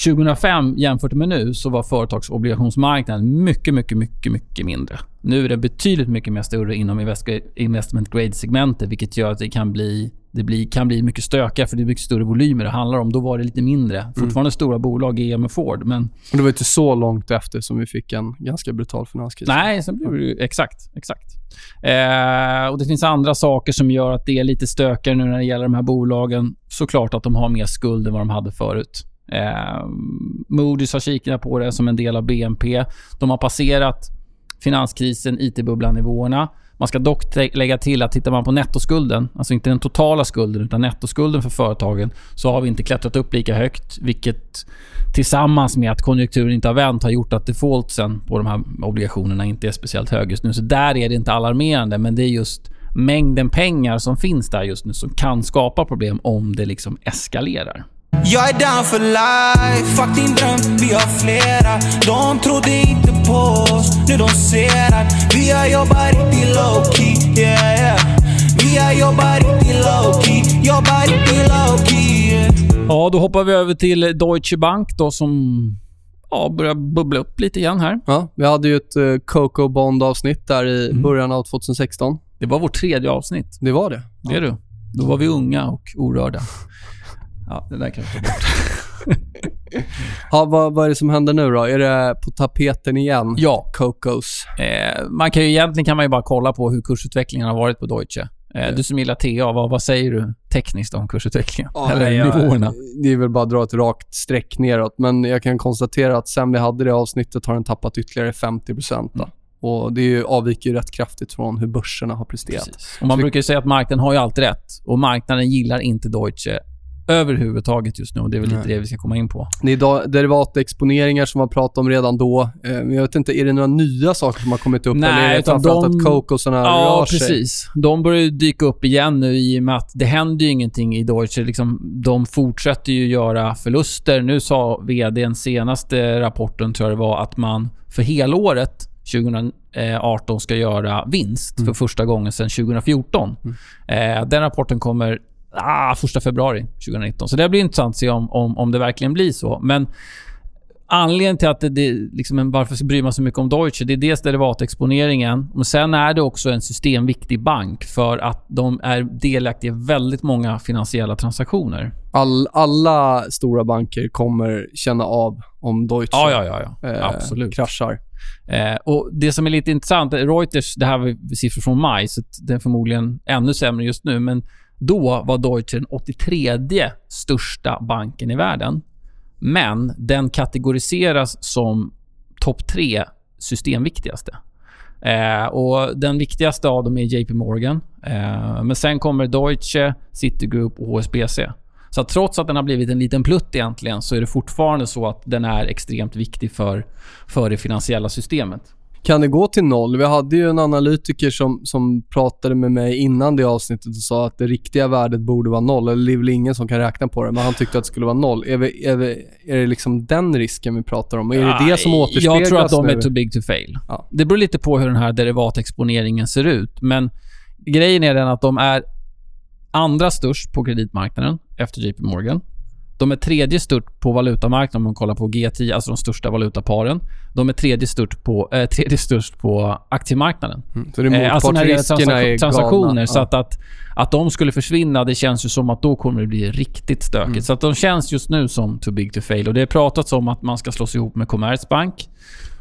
2005 jämfört med nu så var företagsobligationsmarknaden mycket, mycket, mycket, mycket mindre. Nu är det betydligt mycket mer större inom invest- investment grade-segmentet vilket gör att det kan bli, det blir, kan bli mycket stökigare för det är mycket större volymer det handlar om. Då var det lite mindre. Fortfarande stora bolag, GM och Ford, men Och det var inte så långt efter som vi fick en ganska brutal finanskris. Nej, sen blir det. Exakt. exakt. Eh, och Det finns andra saker som gör att det är lite stökigare nu när det gäller de här bolagen. Såklart att de har mer skuld än vad de hade förut. Eh, Moody's har kikat på det som en del av BNP. De har passerat finanskrisen, IT-bubblan-nivåerna. Man ska dock lägga till att tittar man på nettoskulden, alltså inte den totala skulden utan nettoskulden för företagen, så har vi inte klättrat upp lika högt, vilket tillsammans med att konjunkturen inte har vänt har gjort att defaultsen på de här obligationerna inte är speciellt hög just nu. Så där är det inte alarmerande, men det är just mängden pengar som finns där just nu som kan skapa problem om det liksom eskalerar. Jag är down for life, fuck din dröm, vi har flera De trodde inte på oss, nu de ser att Vi har jobbat riktigt low key, yeah yeah Vi har jobbat riktigt low key, jobbat riktigt low key yeah. Ja, då hoppar vi över till Deutsche Bank då som ja, börjar bubbla upp lite igen här. Ja, vi hade ju ett uh, Coco Bond-avsnitt där i början av 2016. Det var vårt tredje avsnitt. Det var det. Det är du. Då var vi unga och orörda. Ja, det där kan jag ta bort. Ja, vad, vad är det som händer nu då? Är det på tapeten igen? Ja. Cocos. Eh, man kan ju, egentligen kan man ju bara kolla på hur kursutvecklingen har varit på Deutsche. Eh, du som gillar TA, vad, vad säger du tekniskt om kursutvecklingen? Ja, Eller jag- nivåerna? Det är väl bara att dra ett rakt streck neråt. Men jag kan konstatera att sen vi hade det avsnittet har den tappat ytterligare 50 då. Och det ju- avviker ju rätt kraftigt från hur börserna har presterat. Och man brukar ju säga att marknaden har ju alltid rätt. Och marknaden gillar inte Deutsche överhuvudtaget just nu. Och det är väl lite det vi ska komma in på. Det är derivatexponeringar som man pratade om redan då. Eh, jag vet inte, är det några nya saker som har kommit upp? Nej, eller är det utan framförallt de- att Cocosarna Ja, rör sig? precis. De börjar ju dyka upp igen nu i och med att det händer ju ingenting i Deutsche. Liksom, de fortsätter ju göra förluster. Nu sa VDn senaste rapporten, tror jag det var, att man för helåret 2018 ska göra vinst Mm. för första gången sedan 2014. Eh, den rapporten kommer ah, 1 februari 2019. Så det blir intressant att se om, om, om det verkligen blir så. Men Anledningen till att det, det liksom varför bryr man sig så mycket om Deutsche, det är dels derivatexponeringen. Och sen är det också en systemviktig bank för att de är delaktiga i väldigt många finansiella transaktioner. All, alla stora banker kommer känna av om Deutsche Ja, ja, ja. ja. eh, Absolut. kraschar. Eh, och Det som är lite intressant, Reuters, det här var siffror från maj, så det är förmodligen ännu sämre just nu, men då var Deutsche den 83 största banken i världen. Men den kategoriseras som topp tre systemviktigaste. Eh, och Den viktigaste av dem är JP Morgan. Eh, men sen kommer Deutsche, Citigroup och HSBC. Så att trots att den har blivit en liten plutt egentligen så är det fortfarande så att den är extremt viktig för, för det finansiella systemet. Kan det gå till noll? Vi hade ju en analytiker som, som pratade med mig innan det avsnittet och sa att det riktiga värdet borde vara noll. Eller det är väl ingen som kan räkna på det, men han tyckte att det skulle vara noll. Är, vi, är, vi, är det liksom den risken vi pratar om? Är det det som återspeglas Jag tror att de är too big to fail. Ja. Det beror lite på hur den här derivatexponeringen ser ut. Men grejen är den att de är andra störst på kreditmarknaden efter JP Morgan. De är tredje störst på valutamarknaden om man kollar på G10, alltså de största valutaparen. De är tredje störst på, eh, tredje störst på aktiemarknaden. Mm. Så det är Eh, alltså när det gäller är transaktioner. Så att, att, att de skulle försvinna, det känns ju som att då kommer det bli riktigt stökigt. Mm. Så att de känns just nu som too big to fail. Och Det har pratats om att man ska slås ihop med Commerzbank.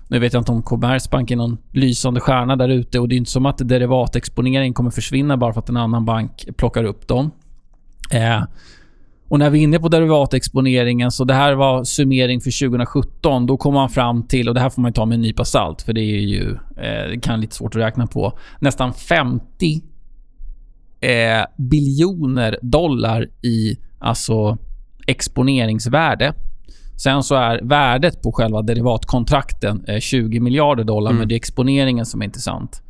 Nu vet jag inte om Commerzbank är någon lysande stjärna där ute och det är inte som att derivatexponering kommer försvinna bara för att en annan bank plockar upp dem. Eh, och när vi är inne på derivatexponeringen, så det här var summering för 2017. Då kom man fram till, och det här får man ta med en nypa salt, för det är ju, eh, det kan lite svårt att räkna på, nästan 50 eh, biljoner dollar i alltså exponeringsvärde. Sen så är värdet på själva derivatkontrakten eh, 20 miljarder dollar, Mm. men det är exponeringen som är intressant.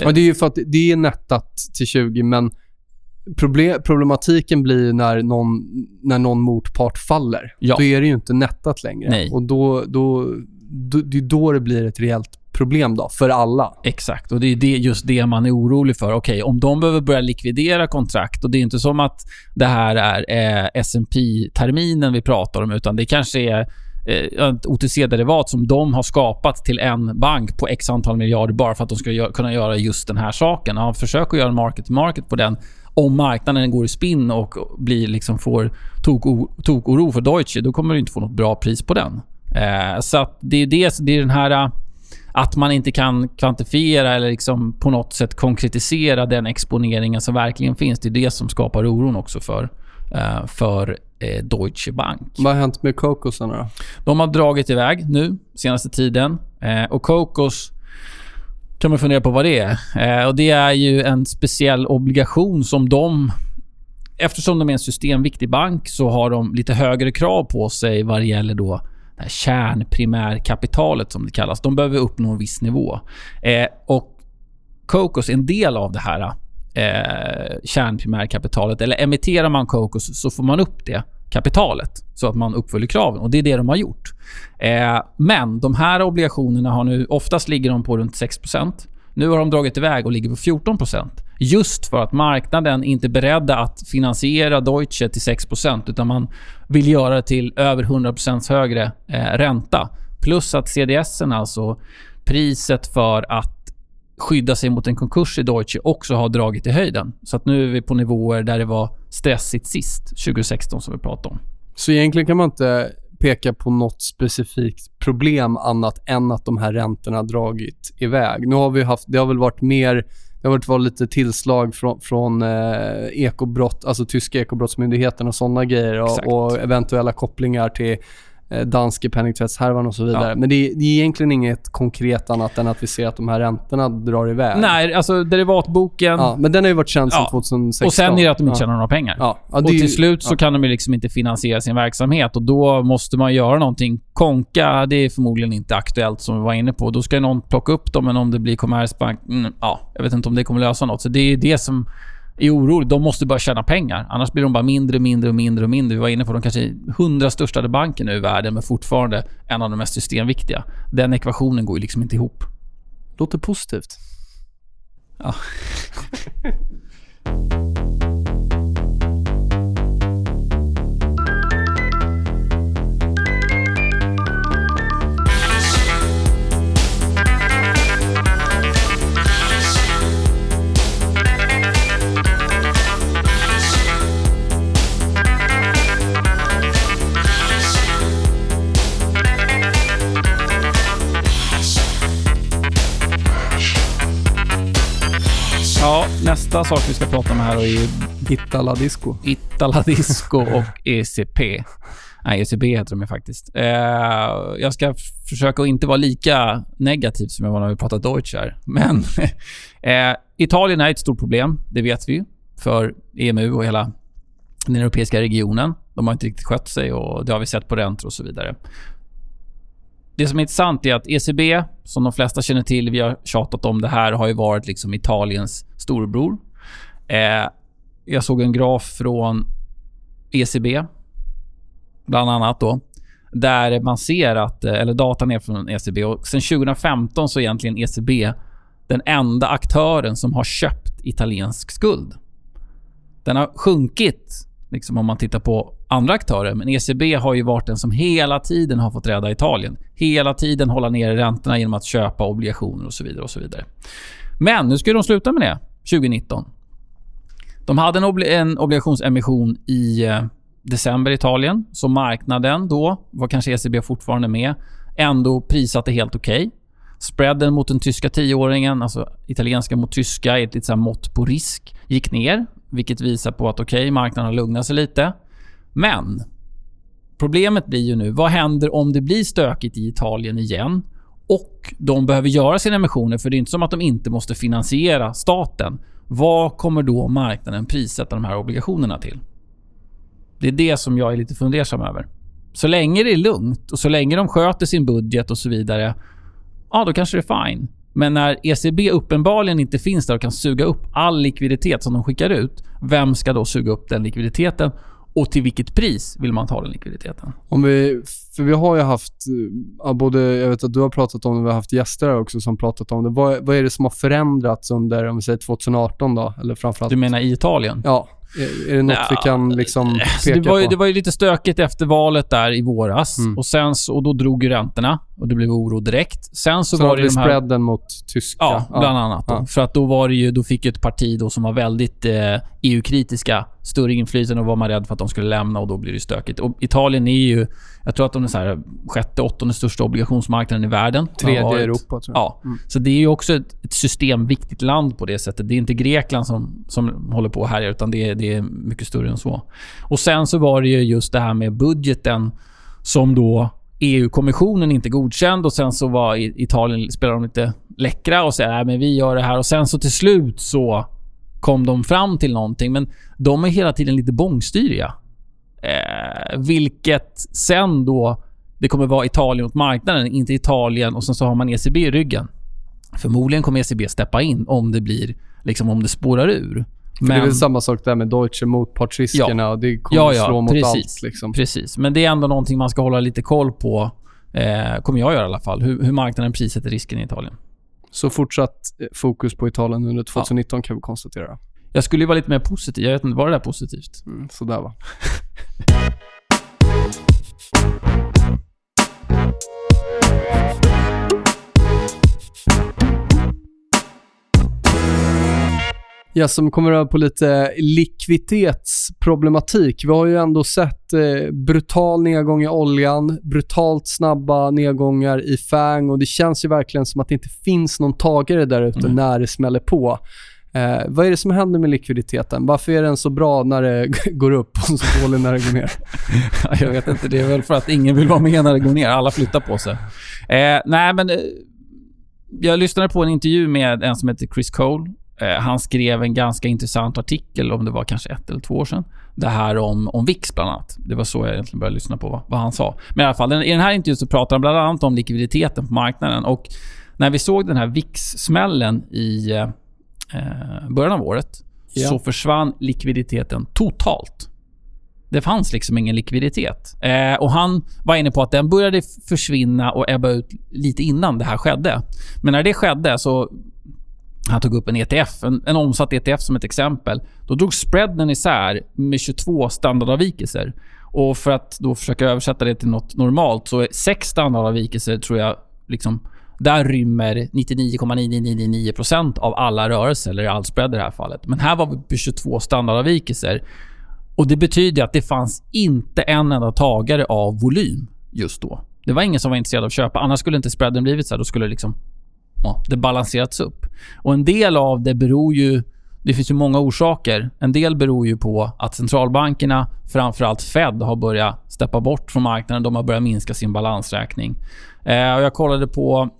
Ja, det är ju för att det är nettat till 20, men problem, problematiken blir när någon, när någon motpart faller. Ja. Då är det ju inte nettat längre. Nej. Och då, då, då, det är då det blir ett reellt problem då, för alla. Exakt, och det är det, just det man är orolig för. Okej, om de behöver börja likvidera kontrakt och det är inte som att det här är eh, S&P terminen vi pratar om, utan det kanske är eh, ett OTC-derivat som de har skapat till en bank på x antal miljarder bara för att de ska gö- kunna göra just den här saken. Ja, försök att göra en market-to-market på den. Om marknaden går i spinn och blir liksom får tok- tok-oro för Deutsche, då kommer du inte få något bra pris på den. Eh, så det är det, det är den här eh, att man inte kan kvantifiera eller liksom på något sätt konkretisera den exponeringen som verkligen finns. Det är det som skapar oron också för, eh, för eh, Deutsche Bank. Vad har hänt med Cocosarna? De har dragit iväg nu, senaste tiden. Eh, och Cocos kan man fundera på vad det är. Eh, och Det är ju en speciell obligation som de... Eftersom de är en systemviktig bank så har de lite högre krav på sig vad det gäller då det här kärnprimärkapitalet som det kallas. De behöver uppnå en viss nivå. Eh, och Cocos är en del av det här eh, kärnprimärkapitalet. Eller emitterar man Cocos så får man upp det kapitalet så att man uppfyller kraven. Och Det är det de har gjort. Eh, men de här obligationerna har nu... Oftast ligger de på runt 6% Nu har de dragit iväg och ligger på 14% Just för att marknaden inte är beredda att finansiera Deutsche till 6% utan man vill göra det till över 100% högre eh, ränta. Plus att CDS, alltså priset för att skydda sig mot en konkurs i Deutsche också har dragit i höjden. Så att nu är vi på nivåer där det var stressigt sist, 2016 som vi pratade om. Så egentligen kan man inte peka på något specifikt problem annat än att de här räntorna har dragit iväg. Nu har vi haft, det har väl varit mer, Det har varit var lite tillslag från, från eh, ekobrott, alltså tyska ekobrottsmyndigheten och sådana grejer och, och eventuella kopplingar till danske penningtvättshärvan och så vidare. Ja. Men det, är- det är egentligen inget konkret annat än att vi ser att de här räntorna drar iväg. Nej, alltså derivatboken. Ja, men den har ju varit känd sedan Ja. 2016. och sen är det att de inte tjänar några pengar. Ja. Och är ju- till slut så kan de ju liksom inte finansiera sin verksamhet och då måste man göra någonting. Konka, det är förmodligen inte aktuellt som vi var inne på. Då ska någon plocka upp dem, men om det blir Commerzbank, mm, ja, jag vet inte om det kommer lösa något. Så det är det som är oroligt. De måste börja tjäna pengar. Annars blir de bara mindre, mindre och mindre och mindre. Vi var inne på de kanske hundra största banken nu i världen, men fortfarande en av de mest systemviktiga. Den ekvationen går ju liksom inte ihop. Låter positivt. Ja. Ja, nästa sak vi ska prata om här är ju Itala Disco. Itala Disco och ECP. Nej, ECB heter de ju faktiskt. Eh, jag ska försöka att inte vara lika negativ som jag var när vi pratade Deutsch här. Men eh, Italien är ett stort problem, det vet vi ju, för EMU och hela den europeiska regionen. De har inte riktigt skött sig och det har vi sett på räntor och så vidare. Det som är intressant är att ECB, som de flesta känner till, vi har tjatat om det här, har ju varit liksom Italiens storebror. Eh, jag såg en graf från ECB, bland annat då, där man ser att, eh, eller datan är från ECB och sen 2015 så är egentligen ECB den enda aktören som har köpt italiensk skuld. Den har sjunkit liksom om man tittar på andra aktörer, men ECB har ju varit den som hela tiden har fått rädda Italien. Hela tiden hålla nere räntorna genom att köpa obligationer och så vidare. och så vidare. Men nu ska de sluta med det 2019. De hade en, obli- en obligationsemission i eh, december i Italien. Så marknaden då, var kanske ECB fortfarande med, ändå prissatte helt okej. Spreaden mot den tyska tioåringen, alltså italienska mot tyska, är ett litet så mått på risk, gick ner. Vilket visar på att okej, marknaden har lugnat sig lite. Men problemet blir ju nu, vad händer om det blir stökigt i Italien igen? Och de behöver göra sina emissioner, för det är inte som att de inte måste finansiera staten. Vad kommer då marknaden prissätta de här obligationerna till? Det är det som jag är lite fundersam över. Så länge det är lugnt och så länge de sköter sin budget och så vidare, ja då kanske det är fine. Men när ECB uppenbarligen inte finns där och kan suga upp all likviditet som de skickar ut, vem ska då suga upp den likviditeten? Och till vilket pris vill man ta den likviditeten? Om vi, för vi har ju haft, eh, ja, både, jag vet att du har pratat om det, vi har haft gäster här också som pratat om det. Vad, vad är det som har förändrats under, om vi säger 2018 då? Eller framförallt... Du menar i Italien? Ja, är, är det något Ja, vi kan liksom Så peka det, var ju, på? det var ju lite stökigt efter valet där i våras. Mm. Och, sen så, och då drog ju räntorna och det blev oro direkt. Sen så, så var det vi de här... spreaden mot tyska. Ja, bland annat. Då. Ja. För att då var det ju, då fick ju ett parti då som var väldigt eh, EU-kritiska större inflytande och var man rädd för att de skulle lämna och då blir det stökigt. Och Italien är ju, jag tror att de är så här sjätte, åttonde största obligationsmarknaden i världen. Tredje i Europa tror jag. Ja, Mm. så det är ju också ett, ett systemviktigt land på det sättet. Det är inte Grekland som, som håller på här utan det är, det är mycket större än så. Och sen så var det ju just det här med budgeten som då EU-kommissionen inte godkände och sen så var Italien, spelade de lite läckra och sa att men vi gör det här och sen så till slut så kom de fram till någonting. Men de är hela tiden lite bångstyriga. Eh, vilket sen då det kommer vara Italien mot marknaden, inte Italien och sen så har man ECB i ryggen. Förmodligen kommer ECB steppa in om det blir liksom om det spårar ur. För Det är väl samma sak där med Deutsche motpartsriskerna och det kommer Ja, ja, slå mot precis. allt. Liksom. Precis, men det är ändå någonting man ska hålla lite koll på. Eh, kommer jag göra i alla fall. Hur, hur marknaden prissätter risken i Italien. Så fortsatt eh, fokus på Italien under 2019 kan vi konstatera. Jag skulle ju vara lite mer positiv. Jag vet inte, var det där positivt? Mm, sådär va. Ja, som kommer över på lite likviditetsproblematik. Vi har ju ändå sett eh, brutal nedgång i oljan, brutalt snabba nedgångar i FANG och det känns ju verkligen som att det inte finns någon tagare där ute Mm. när det smäller på. Eh, vad är det som händer med likviditeten? Varför är den så bra när det går upp och så dålig när det går ner? jag vet inte. Det är väl för att ingen vill vara med när det går ner. Alla flyttar på sig. Eh, nej, men... Eh, jag lyssnade på en intervju med en som heter Chris Cole. Eh, han skrev en ganska intressant artikel, om det var kanske ett eller två år sedan. Det här om, om VIX bland annat. Det var så jag egentligen började lyssna på vad, vad han sa. Men i alla fall, i den här intervjun så pratar han bland annat om likviditeten på marknaden. Och när vi såg den här VIX-smällen i eh, eh, början av året Ja. så försvann likviditeten totalt. Det fanns liksom ingen likviditet. Eh, och Han var inne på att den började försvinna och ebba ut lite innan det här skedde. Men när det skedde så... Han tog upp en ETF, en, en omsatt ETF som ett exempel. Då drog spreaden isär med 22 standardavvikelser. Och För att då försöka översätta det till något normalt så är sex standardavvikelser tror jag liksom där rymmer 99,9999% av alla rörelser, eller all spread i det här fallet. Men här var vi på 22 standardavvikelser. Och Det betyder att det fanns inte en enda tagare av volym just då. Det var ingen som var intresserad av att köpa. Annars skulle inte spreaden blivit så här. Då skulle liksom, ja, det balanserats upp. Och En del av det beror ju... Det finns ju många orsaker. En del beror ju på att centralbankerna, framförallt Fed, har börjat steppa bort från marknaden. De har börjat minska sin balansräkning. Eh, och jag kollade på...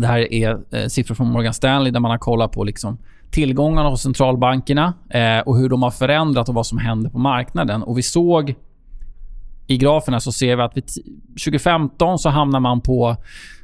Det här är eh, siffror från Morgan Stanley där man har kollat på liksom tillgångarna hos centralbankerna eh, och hur de har förändrat och vad som händer på marknaden. Och Vi såg i graferna så ser vi att vid 2015 så hamnar man på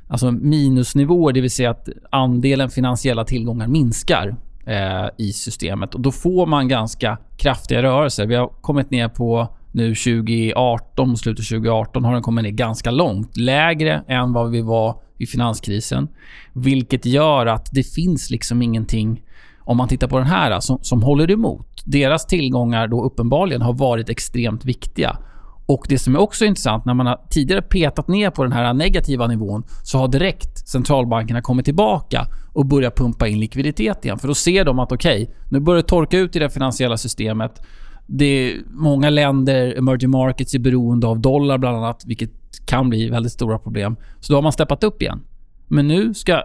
alltså minusnivåer, det vill säga att andelen finansiella tillgångar minskar eh, i systemet. Och Då får man ganska kraftiga rörelser. Vi har kommit ner på nu 2018, slutet 2018 har den kommit ner ganska långt. Lägre än vad vi var i finanskrisen. Vilket gör att det finns liksom ingenting, om man tittar på den här, som, som håller emot. Deras tillgångar då uppenbarligen har varit extremt viktiga. Och Det som är också intressant, när man har tidigare petat ner på den här negativa nivån så har direkt centralbankerna kommit tillbaka och börjat pumpa in likviditet igen. För då ser de att okej, nu börjar det torka ut i det finansiella systemet. Det är många länder, emerging markets, är beroende av dollar bland annat, vilket kan bli väldigt stora problem. Så då har man steppat upp igen. Men nu ska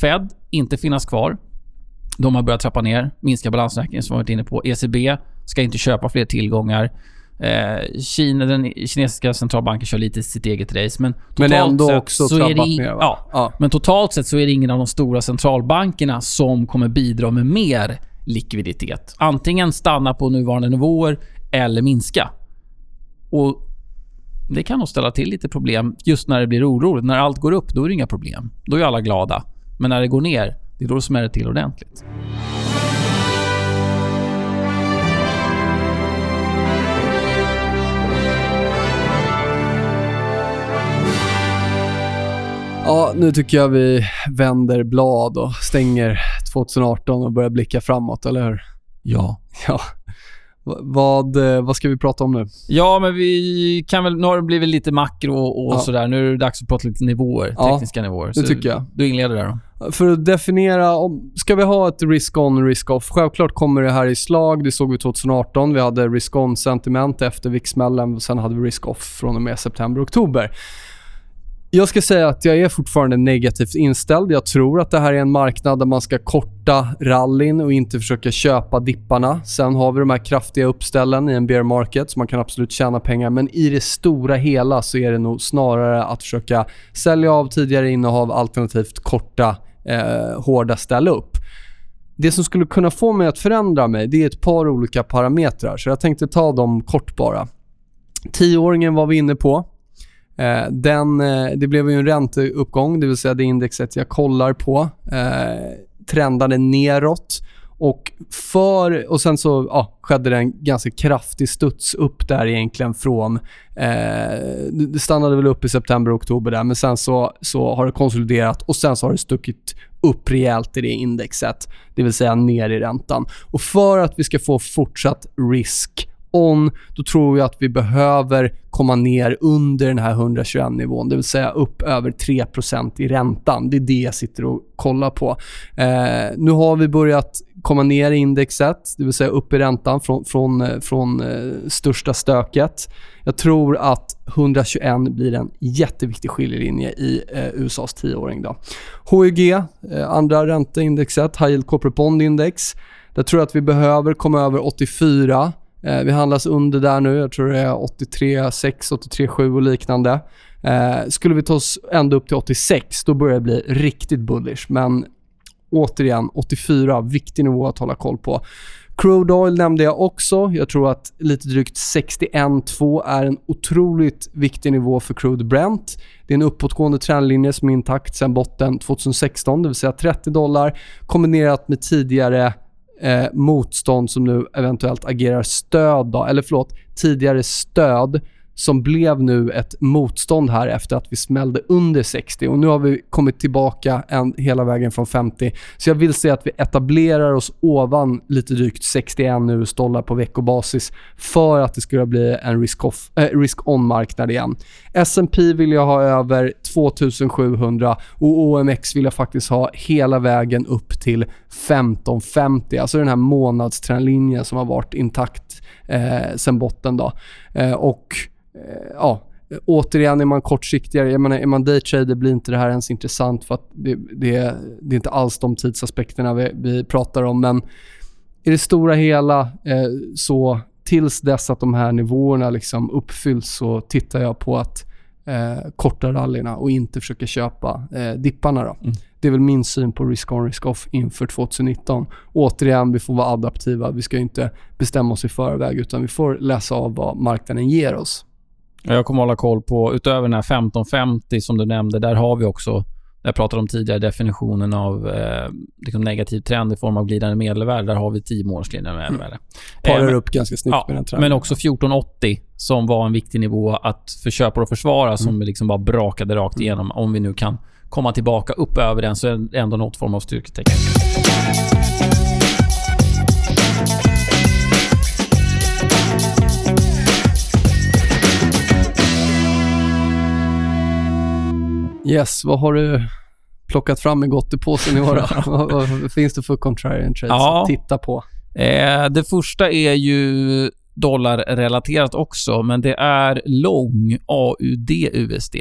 Fed inte finnas kvar. De har börjat trappa ner, minska balansräkningen som vi varit inne på. ECB ska inte köpa fler tillgångar. Eh, Kina, den kinesiska centralbanken kör lite sitt eget race. Men, Men ändå sett också så är det ner? Ja, Ja. men totalt sett så är det ingen av de stora centralbankerna som kommer bidra med mer likviditet. Antingen stanna på nuvarande nivåer eller minska. Och Det kan nog ställa till lite problem just när det blir oroligt. När allt går upp, då är det inga problem. Då är alla glada. Men när det går ner, det är då det smäller till ordentligt. Ja, nu tycker jag vi vänder blad och stänger 2018 och börjar blicka framåt, eller hur? Ja. Ja. Va- Vad, eh, vad ska vi prata om nu? Ja, men vi kan väl... Nu har det blivit lite makro och Ja. sådär. Nu är det dags att prata lite nivåer. Ja, tekniska nivåer. det Så tycker jag. Du inleder där då. För att definiera, om, ska vi ha ett risk-on, risk-off? Självklart kommer det här i slag. Det såg vi 2018. Vi hade risk-on-sentiment efter VIX-smällen. Sen hade vi risk-off från och med september-oktober. Jag ska säga att jag är fortfarande negativt inställd. Jag tror att det här är en marknad där man ska korta rallyn och inte försöka köpa dipparna. Sen har vi de här kraftiga uppställen i en bear market så man kan absolut tjäna pengar. Men i det stora hela så är det nog snarare att försöka sälja av tidigare innehav alternativt korta eh, hårda ställ upp. Det som skulle kunna få mig att förändra mig det är ett par olika parametrar. Så jag tänkte ta dem kort bara. Tioåringen var vi inne på. Eh, den, eh, det blev ju en ränteuppgång, det vill säga det indexet jag kollar på eh, trendade neråt. Och, för, och sen så ja, skedde det en ganska kraftig studs upp där egentligen från... Eh, det stannade väl upp i september oktober där, men sen så, så har det konsoliderat och sen så har det stuckit upp rejält i det indexet, det vill säga ner i räntan. Och för att vi ska få fortsatt risk on, då tror jag att vi behöver komma ner under den här 121-nivån, det vill säga upp över 3% i räntan. Det är det jag sitter och kollar på. Eh, nu har vi börjat komma ner i indexet, det vill säga upp i räntan från, från, eh, från eh, största stöket. Jag tror att 121 blir en jätteviktig skiljelinje i eh, USAs tioåring. Då. HYG, eh, andra ränteindexet, High Yield Corporate Bond Index. Där tror jag att vi behöver komma över 84. Eh, vi handlas under där nu. Jag tror det är 83,6, 83,7 och liknande. Eh, skulle vi ta oss ända upp till 86, då börjar det bli riktigt bullish. Men återigen, 84, viktig nivå att hålla koll på. Crude oil nämnde jag också. Jag tror att lite drygt 61,2 är en otroligt viktig nivå för crude Brent. Det är en uppåtgående trendlinje som är intakt sedan botten 2016, det vill säga 30 dollar kombinerat med tidigare eh, motstånd som nu eventuellt agerar stöd, då, eller förlåt, tidigare stöd som blev nu ett motstånd här efter att vi smällde under 60 och nu har vi kommit tillbaka en, hela vägen från 50. Så jag vill se att vi etablerar oss ovan lite drygt 61 US dollar på veckobasis för att det ska bli en risk-on äh, risk eh, marknad igen. S&P vill jag ha över 2700 och OMX vill jag faktiskt ha hela vägen upp till 1550. Alltså den här månadstrendlinjen som har varit intakt eh, sen botten. Då. Eh, och ja, återigen är man kortsiktigare. Jag menar, är man daytrader blir inte det här ens intressant för att det, det, det är inte alls de tidsaspekterna vi, vi pratar om. Men i det stora hela eh, så tills dess att de här nivåerna liksom uppfylls så tittar jag på att eh, korta rallyna och inte försöka köpa eh, dipparna. Då. Mm. Det är väl min syn på risk-on, risk-off inför 2019. Återigen, vi får vara adaptiva. Vi ska inte bestämma oss i förväg utan vi får läsa av vad marknaden ger oss. Jag kommer hålla koll på, utöver den här 1550 som du nämnde, där har vi också, jag pratade om tidigare, definitionen av eh, liksom negativ trend i form av glidande medelvärde. Där har vi 10 månaders glidande medelvärde. Mm. Parar eh, upp ganska snyggt ja, med den trenden. Men också 1480 som var en viktig nivå att för köpare och försvara mm. som liksom bara brakade rakt mm. igenom. Om vi nu kan komma tillbaka upp över den så är det ändå något form av styrketecken. Yes, vad har du plockat fram i gottepåsen i år vad, vad finns det för contrarian trades ja. att titta på? Eh, det första är ju dollarrelaterat också, men det är lång AUD USD.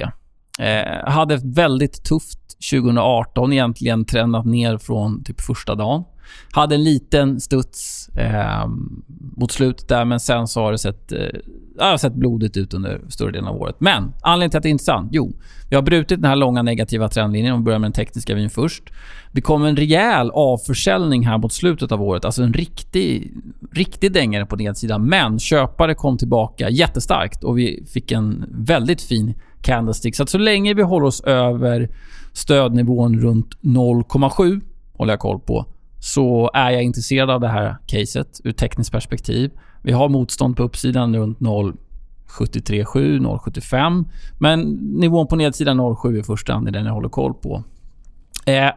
Eh, hade ett väldigt tufft 2018, egentligen trendat ner från typ första dagen. Hade en liten studs eh, mot slutet där, men sen så har det sett, eh, sett blodigt ut under större delen av året. Men anledningen till att det är intressant? Jo, vi har brutit den här långa negativa trendlinjen. Vi börjar med den tekniska vin först. Det kom en rejäl avförsäljning här mot slutet av året. Alltså en riktig, riktig dängare på nedsidan. Men köpare kom tillbaka jättestarkt och vi fick en väldigt fin candlestick. Så att så länge vi håller oss över stödnivån runt 0,7 håller jag koll på så är jag intresserad av det här caset ur tekniskt perspektiv. Vi har motstånd på uppsidan runt 0,737, 0,75. Men nivån på nedsidan 0,7 i första hand är den jag håller koll på. Eh,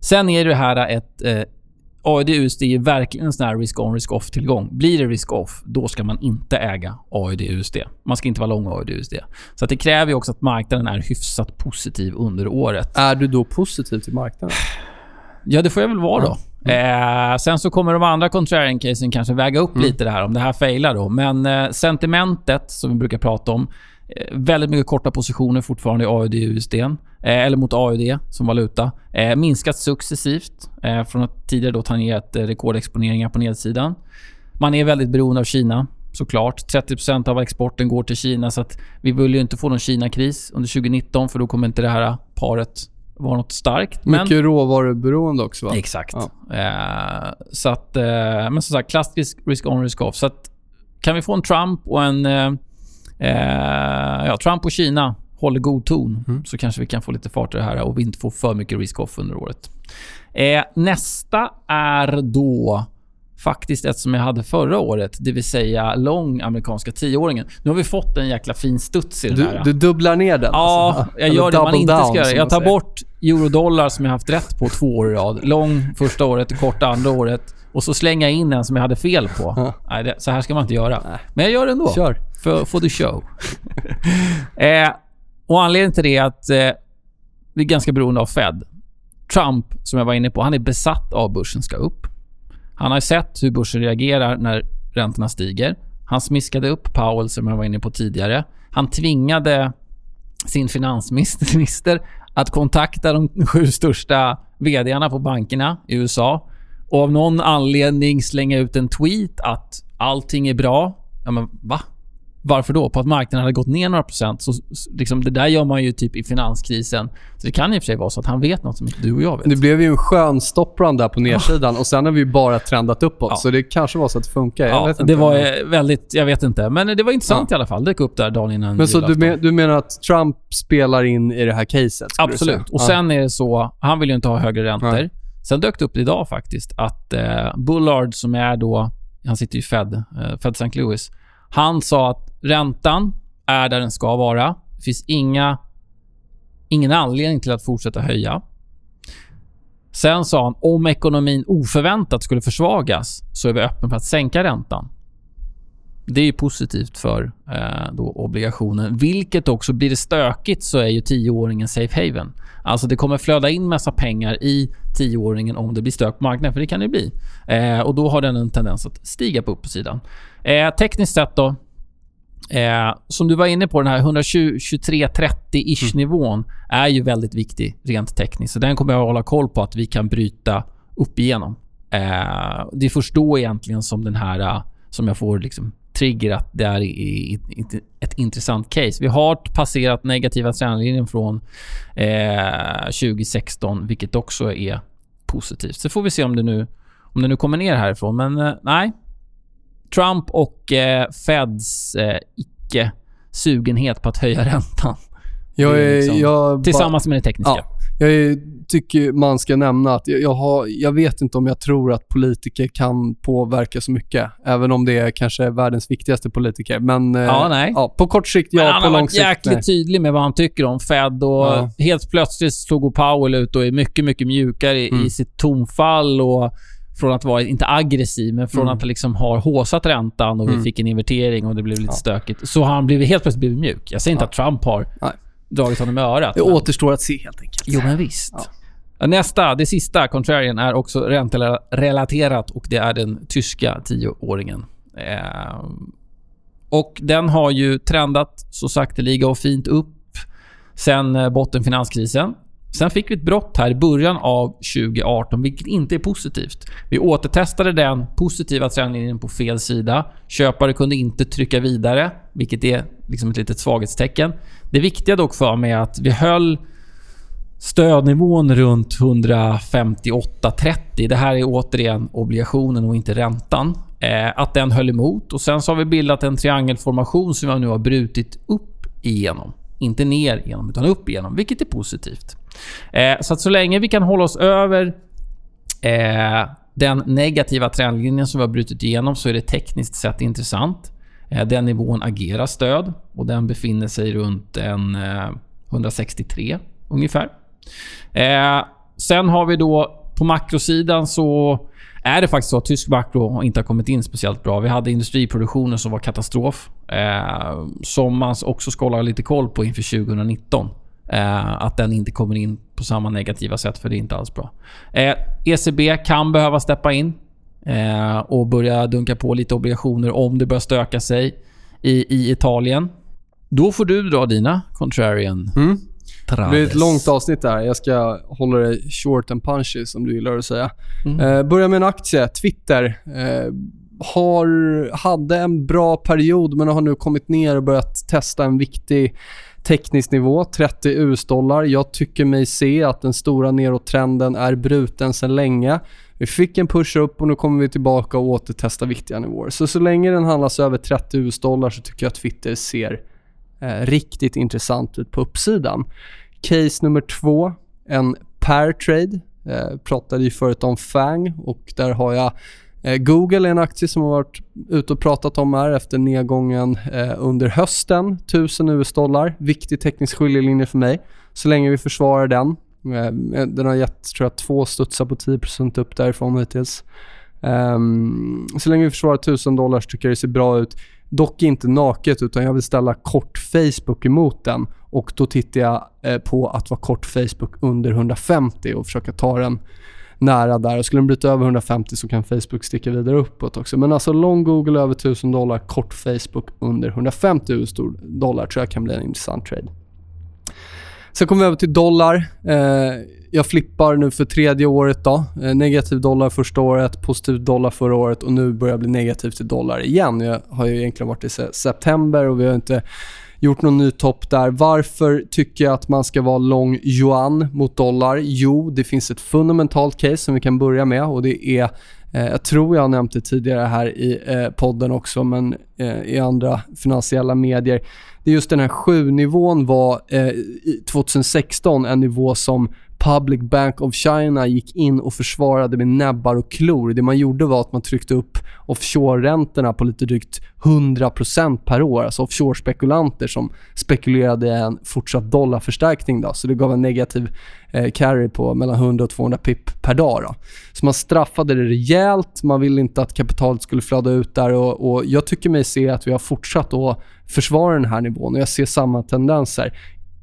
sen är det här ett... Eh, AID USD är verkligen en sån här risk-on, risk-off-tillgång. Blir det risk-off, då ska man inte äga AID USD. Man ska inte vara lång AID USD. Så det kräver ju också att marknaden är hyfsat positiv under året. Är du då positiv till marknaden? Ja, det får jag väl vara då. Mm. Eh, sen så kommer de andra contrarian-casen kanske väga upp mm. lite det här om det här failar då. Men eh, sentimentet som vi brukar prata om. Eh, väldigt mycket korta positioner fortfarande i AUD USD. Eh, eller mot AUD som valuta. Eh, minskat successivt eh, från att tidigare då tangerat rekordexponeringar på nedsidan. Man är väldigt beroende av Kina såklart. 30% av exporten går till Kina så att vi vill ju inte få någon Kina-kris under 2019 för då kommer inte det här paret var något starkt. Mycket men... råvaruberoende också va? Exakt. Ja. Eh, så att, eh, men som sagt, klassisk risk-on, risk-off. Så att, kan vi få en Trump och en... Eh, eh ja, Trump och Kina håller god ton mm. så kanske vi kan få lite fart i det här och vi inte får för mycket risk-off under året. Eh, nästa är då faktiskt ett som jag hade förra året, det vill säga lång amerikanska tioåringen. Nu har vi fått en jäkla fin studs i den du, här. Du dubblar ner den? Ja, alltså. jag gör det man inte ska göra. Jag tar bort eurodollar som jag haft rätt på två år i rad. Lång första året och kort andra året. Och så slänga in en som jag hade fel på. Ja. Nej, det, så här ska man inte göra. Men jag gör det ändå. Kör. För, for the show. eh, och anledningen till det är att eh, vi är ganska beroende av Fed. Trump, som jag var inne på, han är besatt av börsen ska upp. Han har sett hur börsen reagerar när räntorna stiger. Han smiskade upp Powell, som jag var inne på tidigare. Han tvingade sin finansminister att kontakta de sju största vdarna på bankerna i USA och av någon anledning slänga ut en tweet att allting är bra. Ja, men va? Varför då? På att marknaden hade gått ner några procent. Så, liksom, det där gör man ju typ i finanskrisen. Så det kan i och för sig vara så att han vet något som inte du och jag vet. Det blev ju en skön stopprun där på nedsidan och sen har vi ju bara trendat uppåt. Ja. Så det kanske var så att det funkar. Jag Ja, vet inte. det var eh, väldigt... Jag vet inte. Men det var intressant i alla fall. Det dök upp där dagen innan Men så du, men, du menar att Trump spelar in i det här caset? Absolut. Och Ja. sen är det så, han vill ju inte ha högre räntor. Sen dök det upp idag faktiskt att eh, Bullard som är då, han sitter i Fed, eh, Fed St. Louis. Han sa att räntan är där den ska vara. Det finns inga, ingen anledning till att fortsätta höja. Sen sa han om ekonomin oförväntat skulle försvagas så är vi öppna för att sänka räntan. Det är ju positivt för eh, då obligationen. Vilket också, blir det stökigt så är ju tioåringen safe haven. Alltså det kommer flöda in massa pengar i tioåringen om det blir stök på marknaden, för det kan det bli. Eh, och då har den en tendens att stiga på uppsidan. Eh, tekniskt sett då, eh, som du var inne på, den här 123-30-ish nivån är ju väldigt viktig rent tekniskt. Så den kommer jag att hålla koll på att vi kan bryta upp igenom. Eh, det är först då egentligen som den här, eh, som jag får liksom trigger att det är i, i, ett intressant case. Vi har passerat negativa trendlinjen från eh, 2016, vilket också är positivt. Så får vi se om det nu, om det nu kommer ner härifrån. Men eh, nej. Trump och eh, Feds eh, icke sugenhet på att höja räntan. Jag, är liksom- jag, Tillsammans med det tekniska. Ja. Jag är, tycker man ska nämna att jag, jag, har, jag vet inte om jag tror att politiker kan påverka så mycket. Även om det är kanske världens viktigaste politiker. Men eh, Ja, nej. Ja, på kort sikt ja, han på har lång varit sikt jäkligt nej. tydlig med vad han tycker om Fed och Ja. helt plötsligt slog Powell ut och är mycket, mycket mjukare i, Mm. i sitt tonfall och från att vara, inte aggressiv, men från Mm. att liksom ha håsat räntan och vi Mm. fick en invertering och det blev lite Ja. stökigt. Så har han blivit, helt plötsligt blivit mjuk. Jag säger inte Ja. att Trump har Nej. dragit honom i örat. Det men- återstår att se helt enkelt. Jo, men visst. Ja. Nästa, det sista, contrarian, är också ränterelaterat och det är den tyska tioåringen. Eh, och den har ju trendat så sakteliga och fint upp sen eh, bottenfinanskrisen. Sen fick vi ett brott här i början av 2018, vilket inte är positivt. Vi återtestade den positiva trendlinjen på fel sida. Köpare kunde inte trycka vidare, vilket är liksom ett litet svaghetstecken. Det viktiga dock för mig är att vi höll stödnivån runt 158,30. Det här är återigen obligationen och inte räntan. Eh, att den höll emot och sen så har vi bildat en triangelformation som vi nu har brutit upp igenom. Inte ner igenom, utan upp igenom, vilket är positivt. Eh, så att så länge vi kan hålla oss över eh, den negativa trendlinjen som vi har brutit igenom så är det tekniskt sett intressant. Eh, den nivån agerar stöd och den befinner sig runt en eh, 163 ungefär. Eh, sen har vi då på makrosidan så är det faktiskt så att tysk makro inte har kommit in speciellt bra. Vi hade industriproduktionen som var katastrof. Eh, som man också ska hålla lite koll på inför 2019. Eh, att den inte kommer in på samma negativa sätt, för det är inte alls bra. Eh, ECB kan behöva steppa in eh, och börja dunka på lite obligationer om det börjar stöka sig i, i Italien. Då får du dra dina contrarian Mm. Det blir ett trades. långt avsnitt där. Jag ska hålla det short and punchy som du gillar att säga. Mm. Eh, börja med en aktie. Twitter. Eh, har, hade en bra period men har nu kommit ner och börjat testa en viktig teknisk nivå, 30 US-dollar. Jag tycker mig se att den stora nedåttrenden är bruten sedan länge. Vi fick en push upp och nu kommer vi tillbaka och återtesta viktiga nivåer. Så så länge den handlas över 30 US-dollar så tycker jag att Twitter ser Eh, riktigt intressant ut på uppsidan. Case nummer två, en pair trade. Eh, pratade ju förut om FANG och där har jag eh, Google är en aktie som har varit ute och pratat om här efter nedgången eh, under hösten. 1000 US-dollar. Viktig teknisk skiljelinje för mig. Så länge vi försvarar den Eh, eh Den har gett, tror jag, två studsar på 10% upp därifrån hittills. Um, så länge vi försvarar 1000 dollar så tycker jag det ser bra ut. Dock inte naket, utan jag vill ställa kort Facebook emot den. Och då tittar jag eh, på att vara kort Facebook under 150 och försöka ta den nära där. Och skulle den bryta över 150 så kan Facebook sticka vidare uppåt också. Men alltså lång Google över 1000 dollar, kort Facebook under 150 US dollar tror jag kan bli en intressant trade. Sen kommer vi över till dollar. Eh, jag flippar nu för tredje året. då. Eh, negativ dollar första året, positiv dollar förra året och nu börjar jag bli negativ till dollar igen. Jag har ju egentligen varit i september och vi har inte gjort någon ny topp där. Varför tycker jag att man ska vara lång yuan mot dollar? Jo, det finns ett fundamentalt case som vi kan börja med och det är eh, jag tror jag har nämnt det tidigare här i podden också, men i andra finansiella medier. Det är just den här 7-nivån var eh, 2016 en nivå som Public Bank of China gick in och försvarade med näbbar och klor. Det man gjorde var att man tryckte upp offshore-räntorna på lite drygt 100% per år. Alltså offshore-spekulanter som spekulerade i en fortsatt dollarförstärkning. Då. Så det gav en negativ eh, carry på mellan 100 och 200 pip per dag. Då. Så man straffade det rejält. Man ville inte att kapitalet skulle flöda ut där och, och jag tycker mig se att vi har fortsatt att försvara den här nivån och jag ser samma tendenser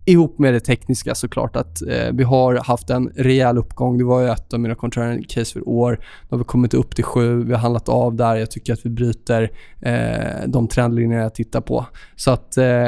ihop med det tekniska såklart att eh, vi har haft en rejäl uppgång. Det var ju ett av mina contrarian case för år. Nu har vi kommit upp till sju. Vi har handlat av där. Jag tycker att vi bryter eh, de trendlinjer jag tittar på. Så att eh,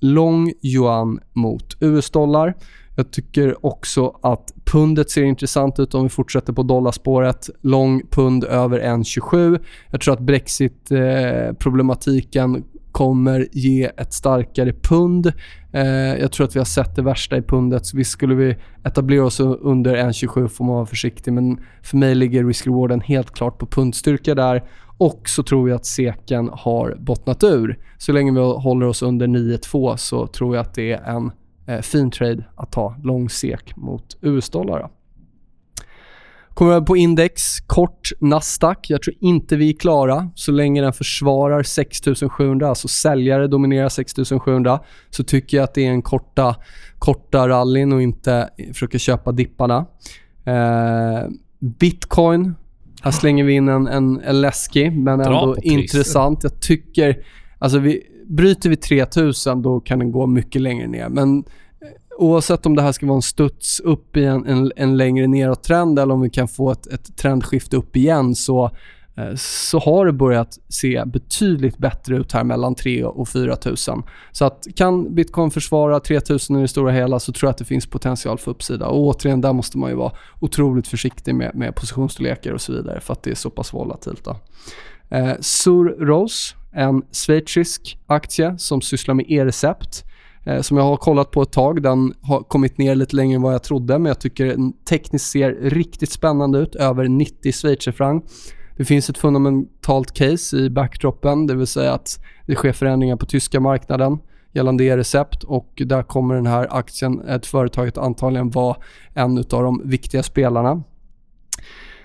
lång yuan mot US-dollar. Jag tycker också att pundet ser intressant ut om vi fortsätter på dollarspåret. Lång pund över 1,27. Jag tror att Brexit-problematiken eh, kommer ge ett starkare pund. Eh, jag tror att vi har sett det värsta i pundet. Så visst skulle vi etablera oss under 1,27 får man vara försiktig. Men för mig ligger risk-rewarden helt klart på pundstyrka där. Och så tror jag att seken har bottnat ur. Så länge vi håller oss under 9,2 så tror jag att det är en eh, fin trade att ta lång sek mot US-dollar. Kommer över på index. Kort Nasdaq. Jag tror inte vi är klara så länge den försvarar 6700, alltså säljare dominerar 6700, så tycker jag att det är en korta, korta rallyn och inte försöka köpa dipparna. Eh, Bitcoin. Här slänger vi in en, en, en läskig, men Dra ändå intressant. Jag tycker... Alltså vi, bryter vi 3000 då kan den gå mycket längre ner. Men oavsett om det här ska vara en studs upp i en, en, en längre nedåttrend eller om vi kan få ett, ett trendskifte upp igen så, eh, så har det börjat se betydligt bättre ut här mellan 3 och 4 000. Så att kan bitcoin försvara 3 000 i det stora hela så tror jag att det finns potential för uppsida. Och återigen, där måste man ju vara otroligt försiktig med, med positionsstorlekar och så vidare för att det är så pass volatilt. Då. Eh, Surrose, en schweizisk aktie som sysslar med e-recept eh, som jag har kollat på ett tag. Den har kommit ner lite längre än vad jag trodde, men jag tycker den tekniskt ser riktigt spännande ut. Över 90 schweizerfranc. Det finns ett fundamentalt case i backdropen, det vill säga att det sker förändringar på tyska marknaden gällande e-recept och där kommer den här aktien, ett företaget antagligen vara en av de viktiga spelarna.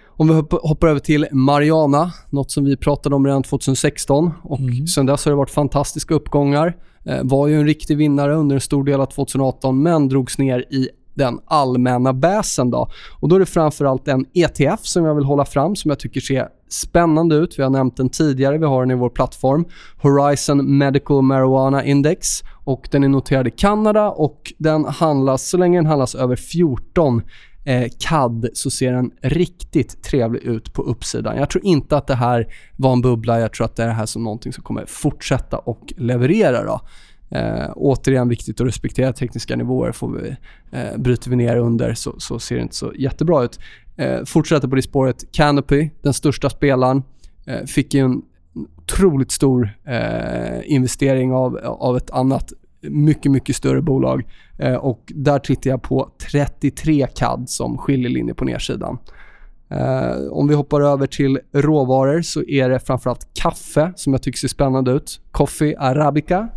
Om vi hopp- hoppar över till Mariana, något som vi pratade om redan 2016 och Mm. sen dess har det varit fantastiska uppgångar. Eh, var ju en riktig vinnare under en stor del av 2018 men drogs ner i den allmänna bäsen då. Och då är det framförallt en ETF som jag vill hålla fram som jag tycker ser spännande ut. Vi har nämnt den tidigare, vi har den i vår plattform. Horizon Medical Marijuana Index och den är noterad i Kanada och den handlas, så länge den handlas över 14 eh, CAD så ser den riktigt trevlig ut på uppsidan. Jag tror inte att det här var en bubbla. Jag tror att det är det här som någonting som kommer fortsätta och leverera. Då. Eh, återigen viktigt att respektera tekniska nivåer. Får vi, eh, bryter vi ner under så, så ser det inte så jättebra ut. Eh, fortsätter på det spåret. Canopy, den största spelaren, eh, fick ju en otroligt stor eh, investering av, av ett annat mycket, mycket större bolag. Eh, och där tittar jag på 33 CAD som skiljelinje på nedsidan. Eh, om vi hoppar över till råvaror så är det framförallt kaffe som jag tycker ser spännande ut. Coffee Arabica.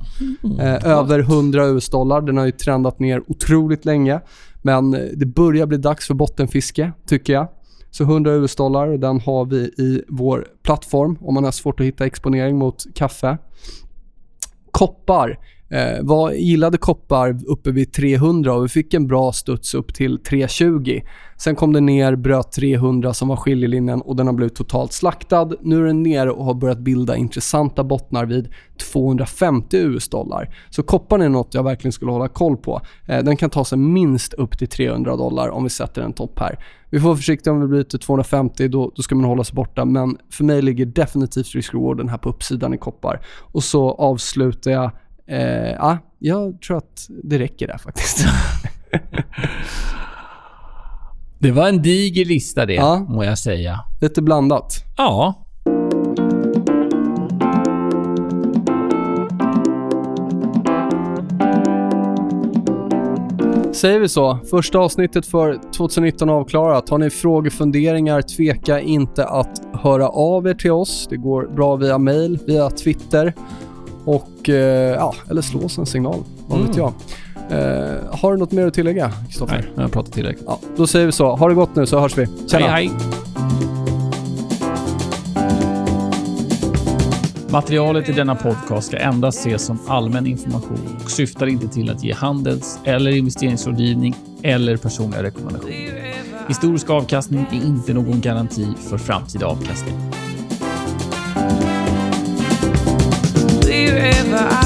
Eh, över 100 US-dollar. Den har ju trendat ner otroligt länge. Men det börjar bli dags för bottenfiske, tycker jag. Så 100 US-dollar den har vi i vår plattform om man har svårt att hitta exponering mot kaffe. Koppar. Eh, var, gillade koppar uppe vid 300 och vi fick en bra studs upp till 320. Sen kom den ner, bröt 300 som var skiljelinjen och den har blivit totalt slaktad. Nu är den nere och har börjat bilda intressanta bottnar vid 250 US-dollar. Så kopparn är något jag verkligen skulle hålla koll på. Eh, den kan ta sig minst upp till 300 dollar om vi sätter en topp här. Vi får vara försiktiga om vi blir 250, då, då ska man hålla sig borta. Men för mig ligger definitivt risk-rewarden här på uppsidan i koppar. Och så avslutar jag Eh, ja, jag tror att det räcker där faktiskt. Det var en diger lista det, Ja. må jag säga. Lite blandat. Ja. Säger vi så. Första avsnittet för 2019 avklarat. Har ni frågor, funderingar, tveka inte att höra av er till oss. Det går bra via mail, via Twitter och eh, ja, eller slå oss en signal. Vad vet Mm. jag. Eh, har du något mer att tillägga, Kristoffer? Nej, jag har pratat tillräckligt. Ja, då säger vi så. Ha det gott nu så hörs vi. Tjena. Hej, hej. Materialet i denna podcast ska endast ses som allmän information och syftar inte till att ge handels eller investeringsrådgivning eller personliga rekommendationer. Historisk avkastning är inte någon garanti för framtida avkastning. wherever I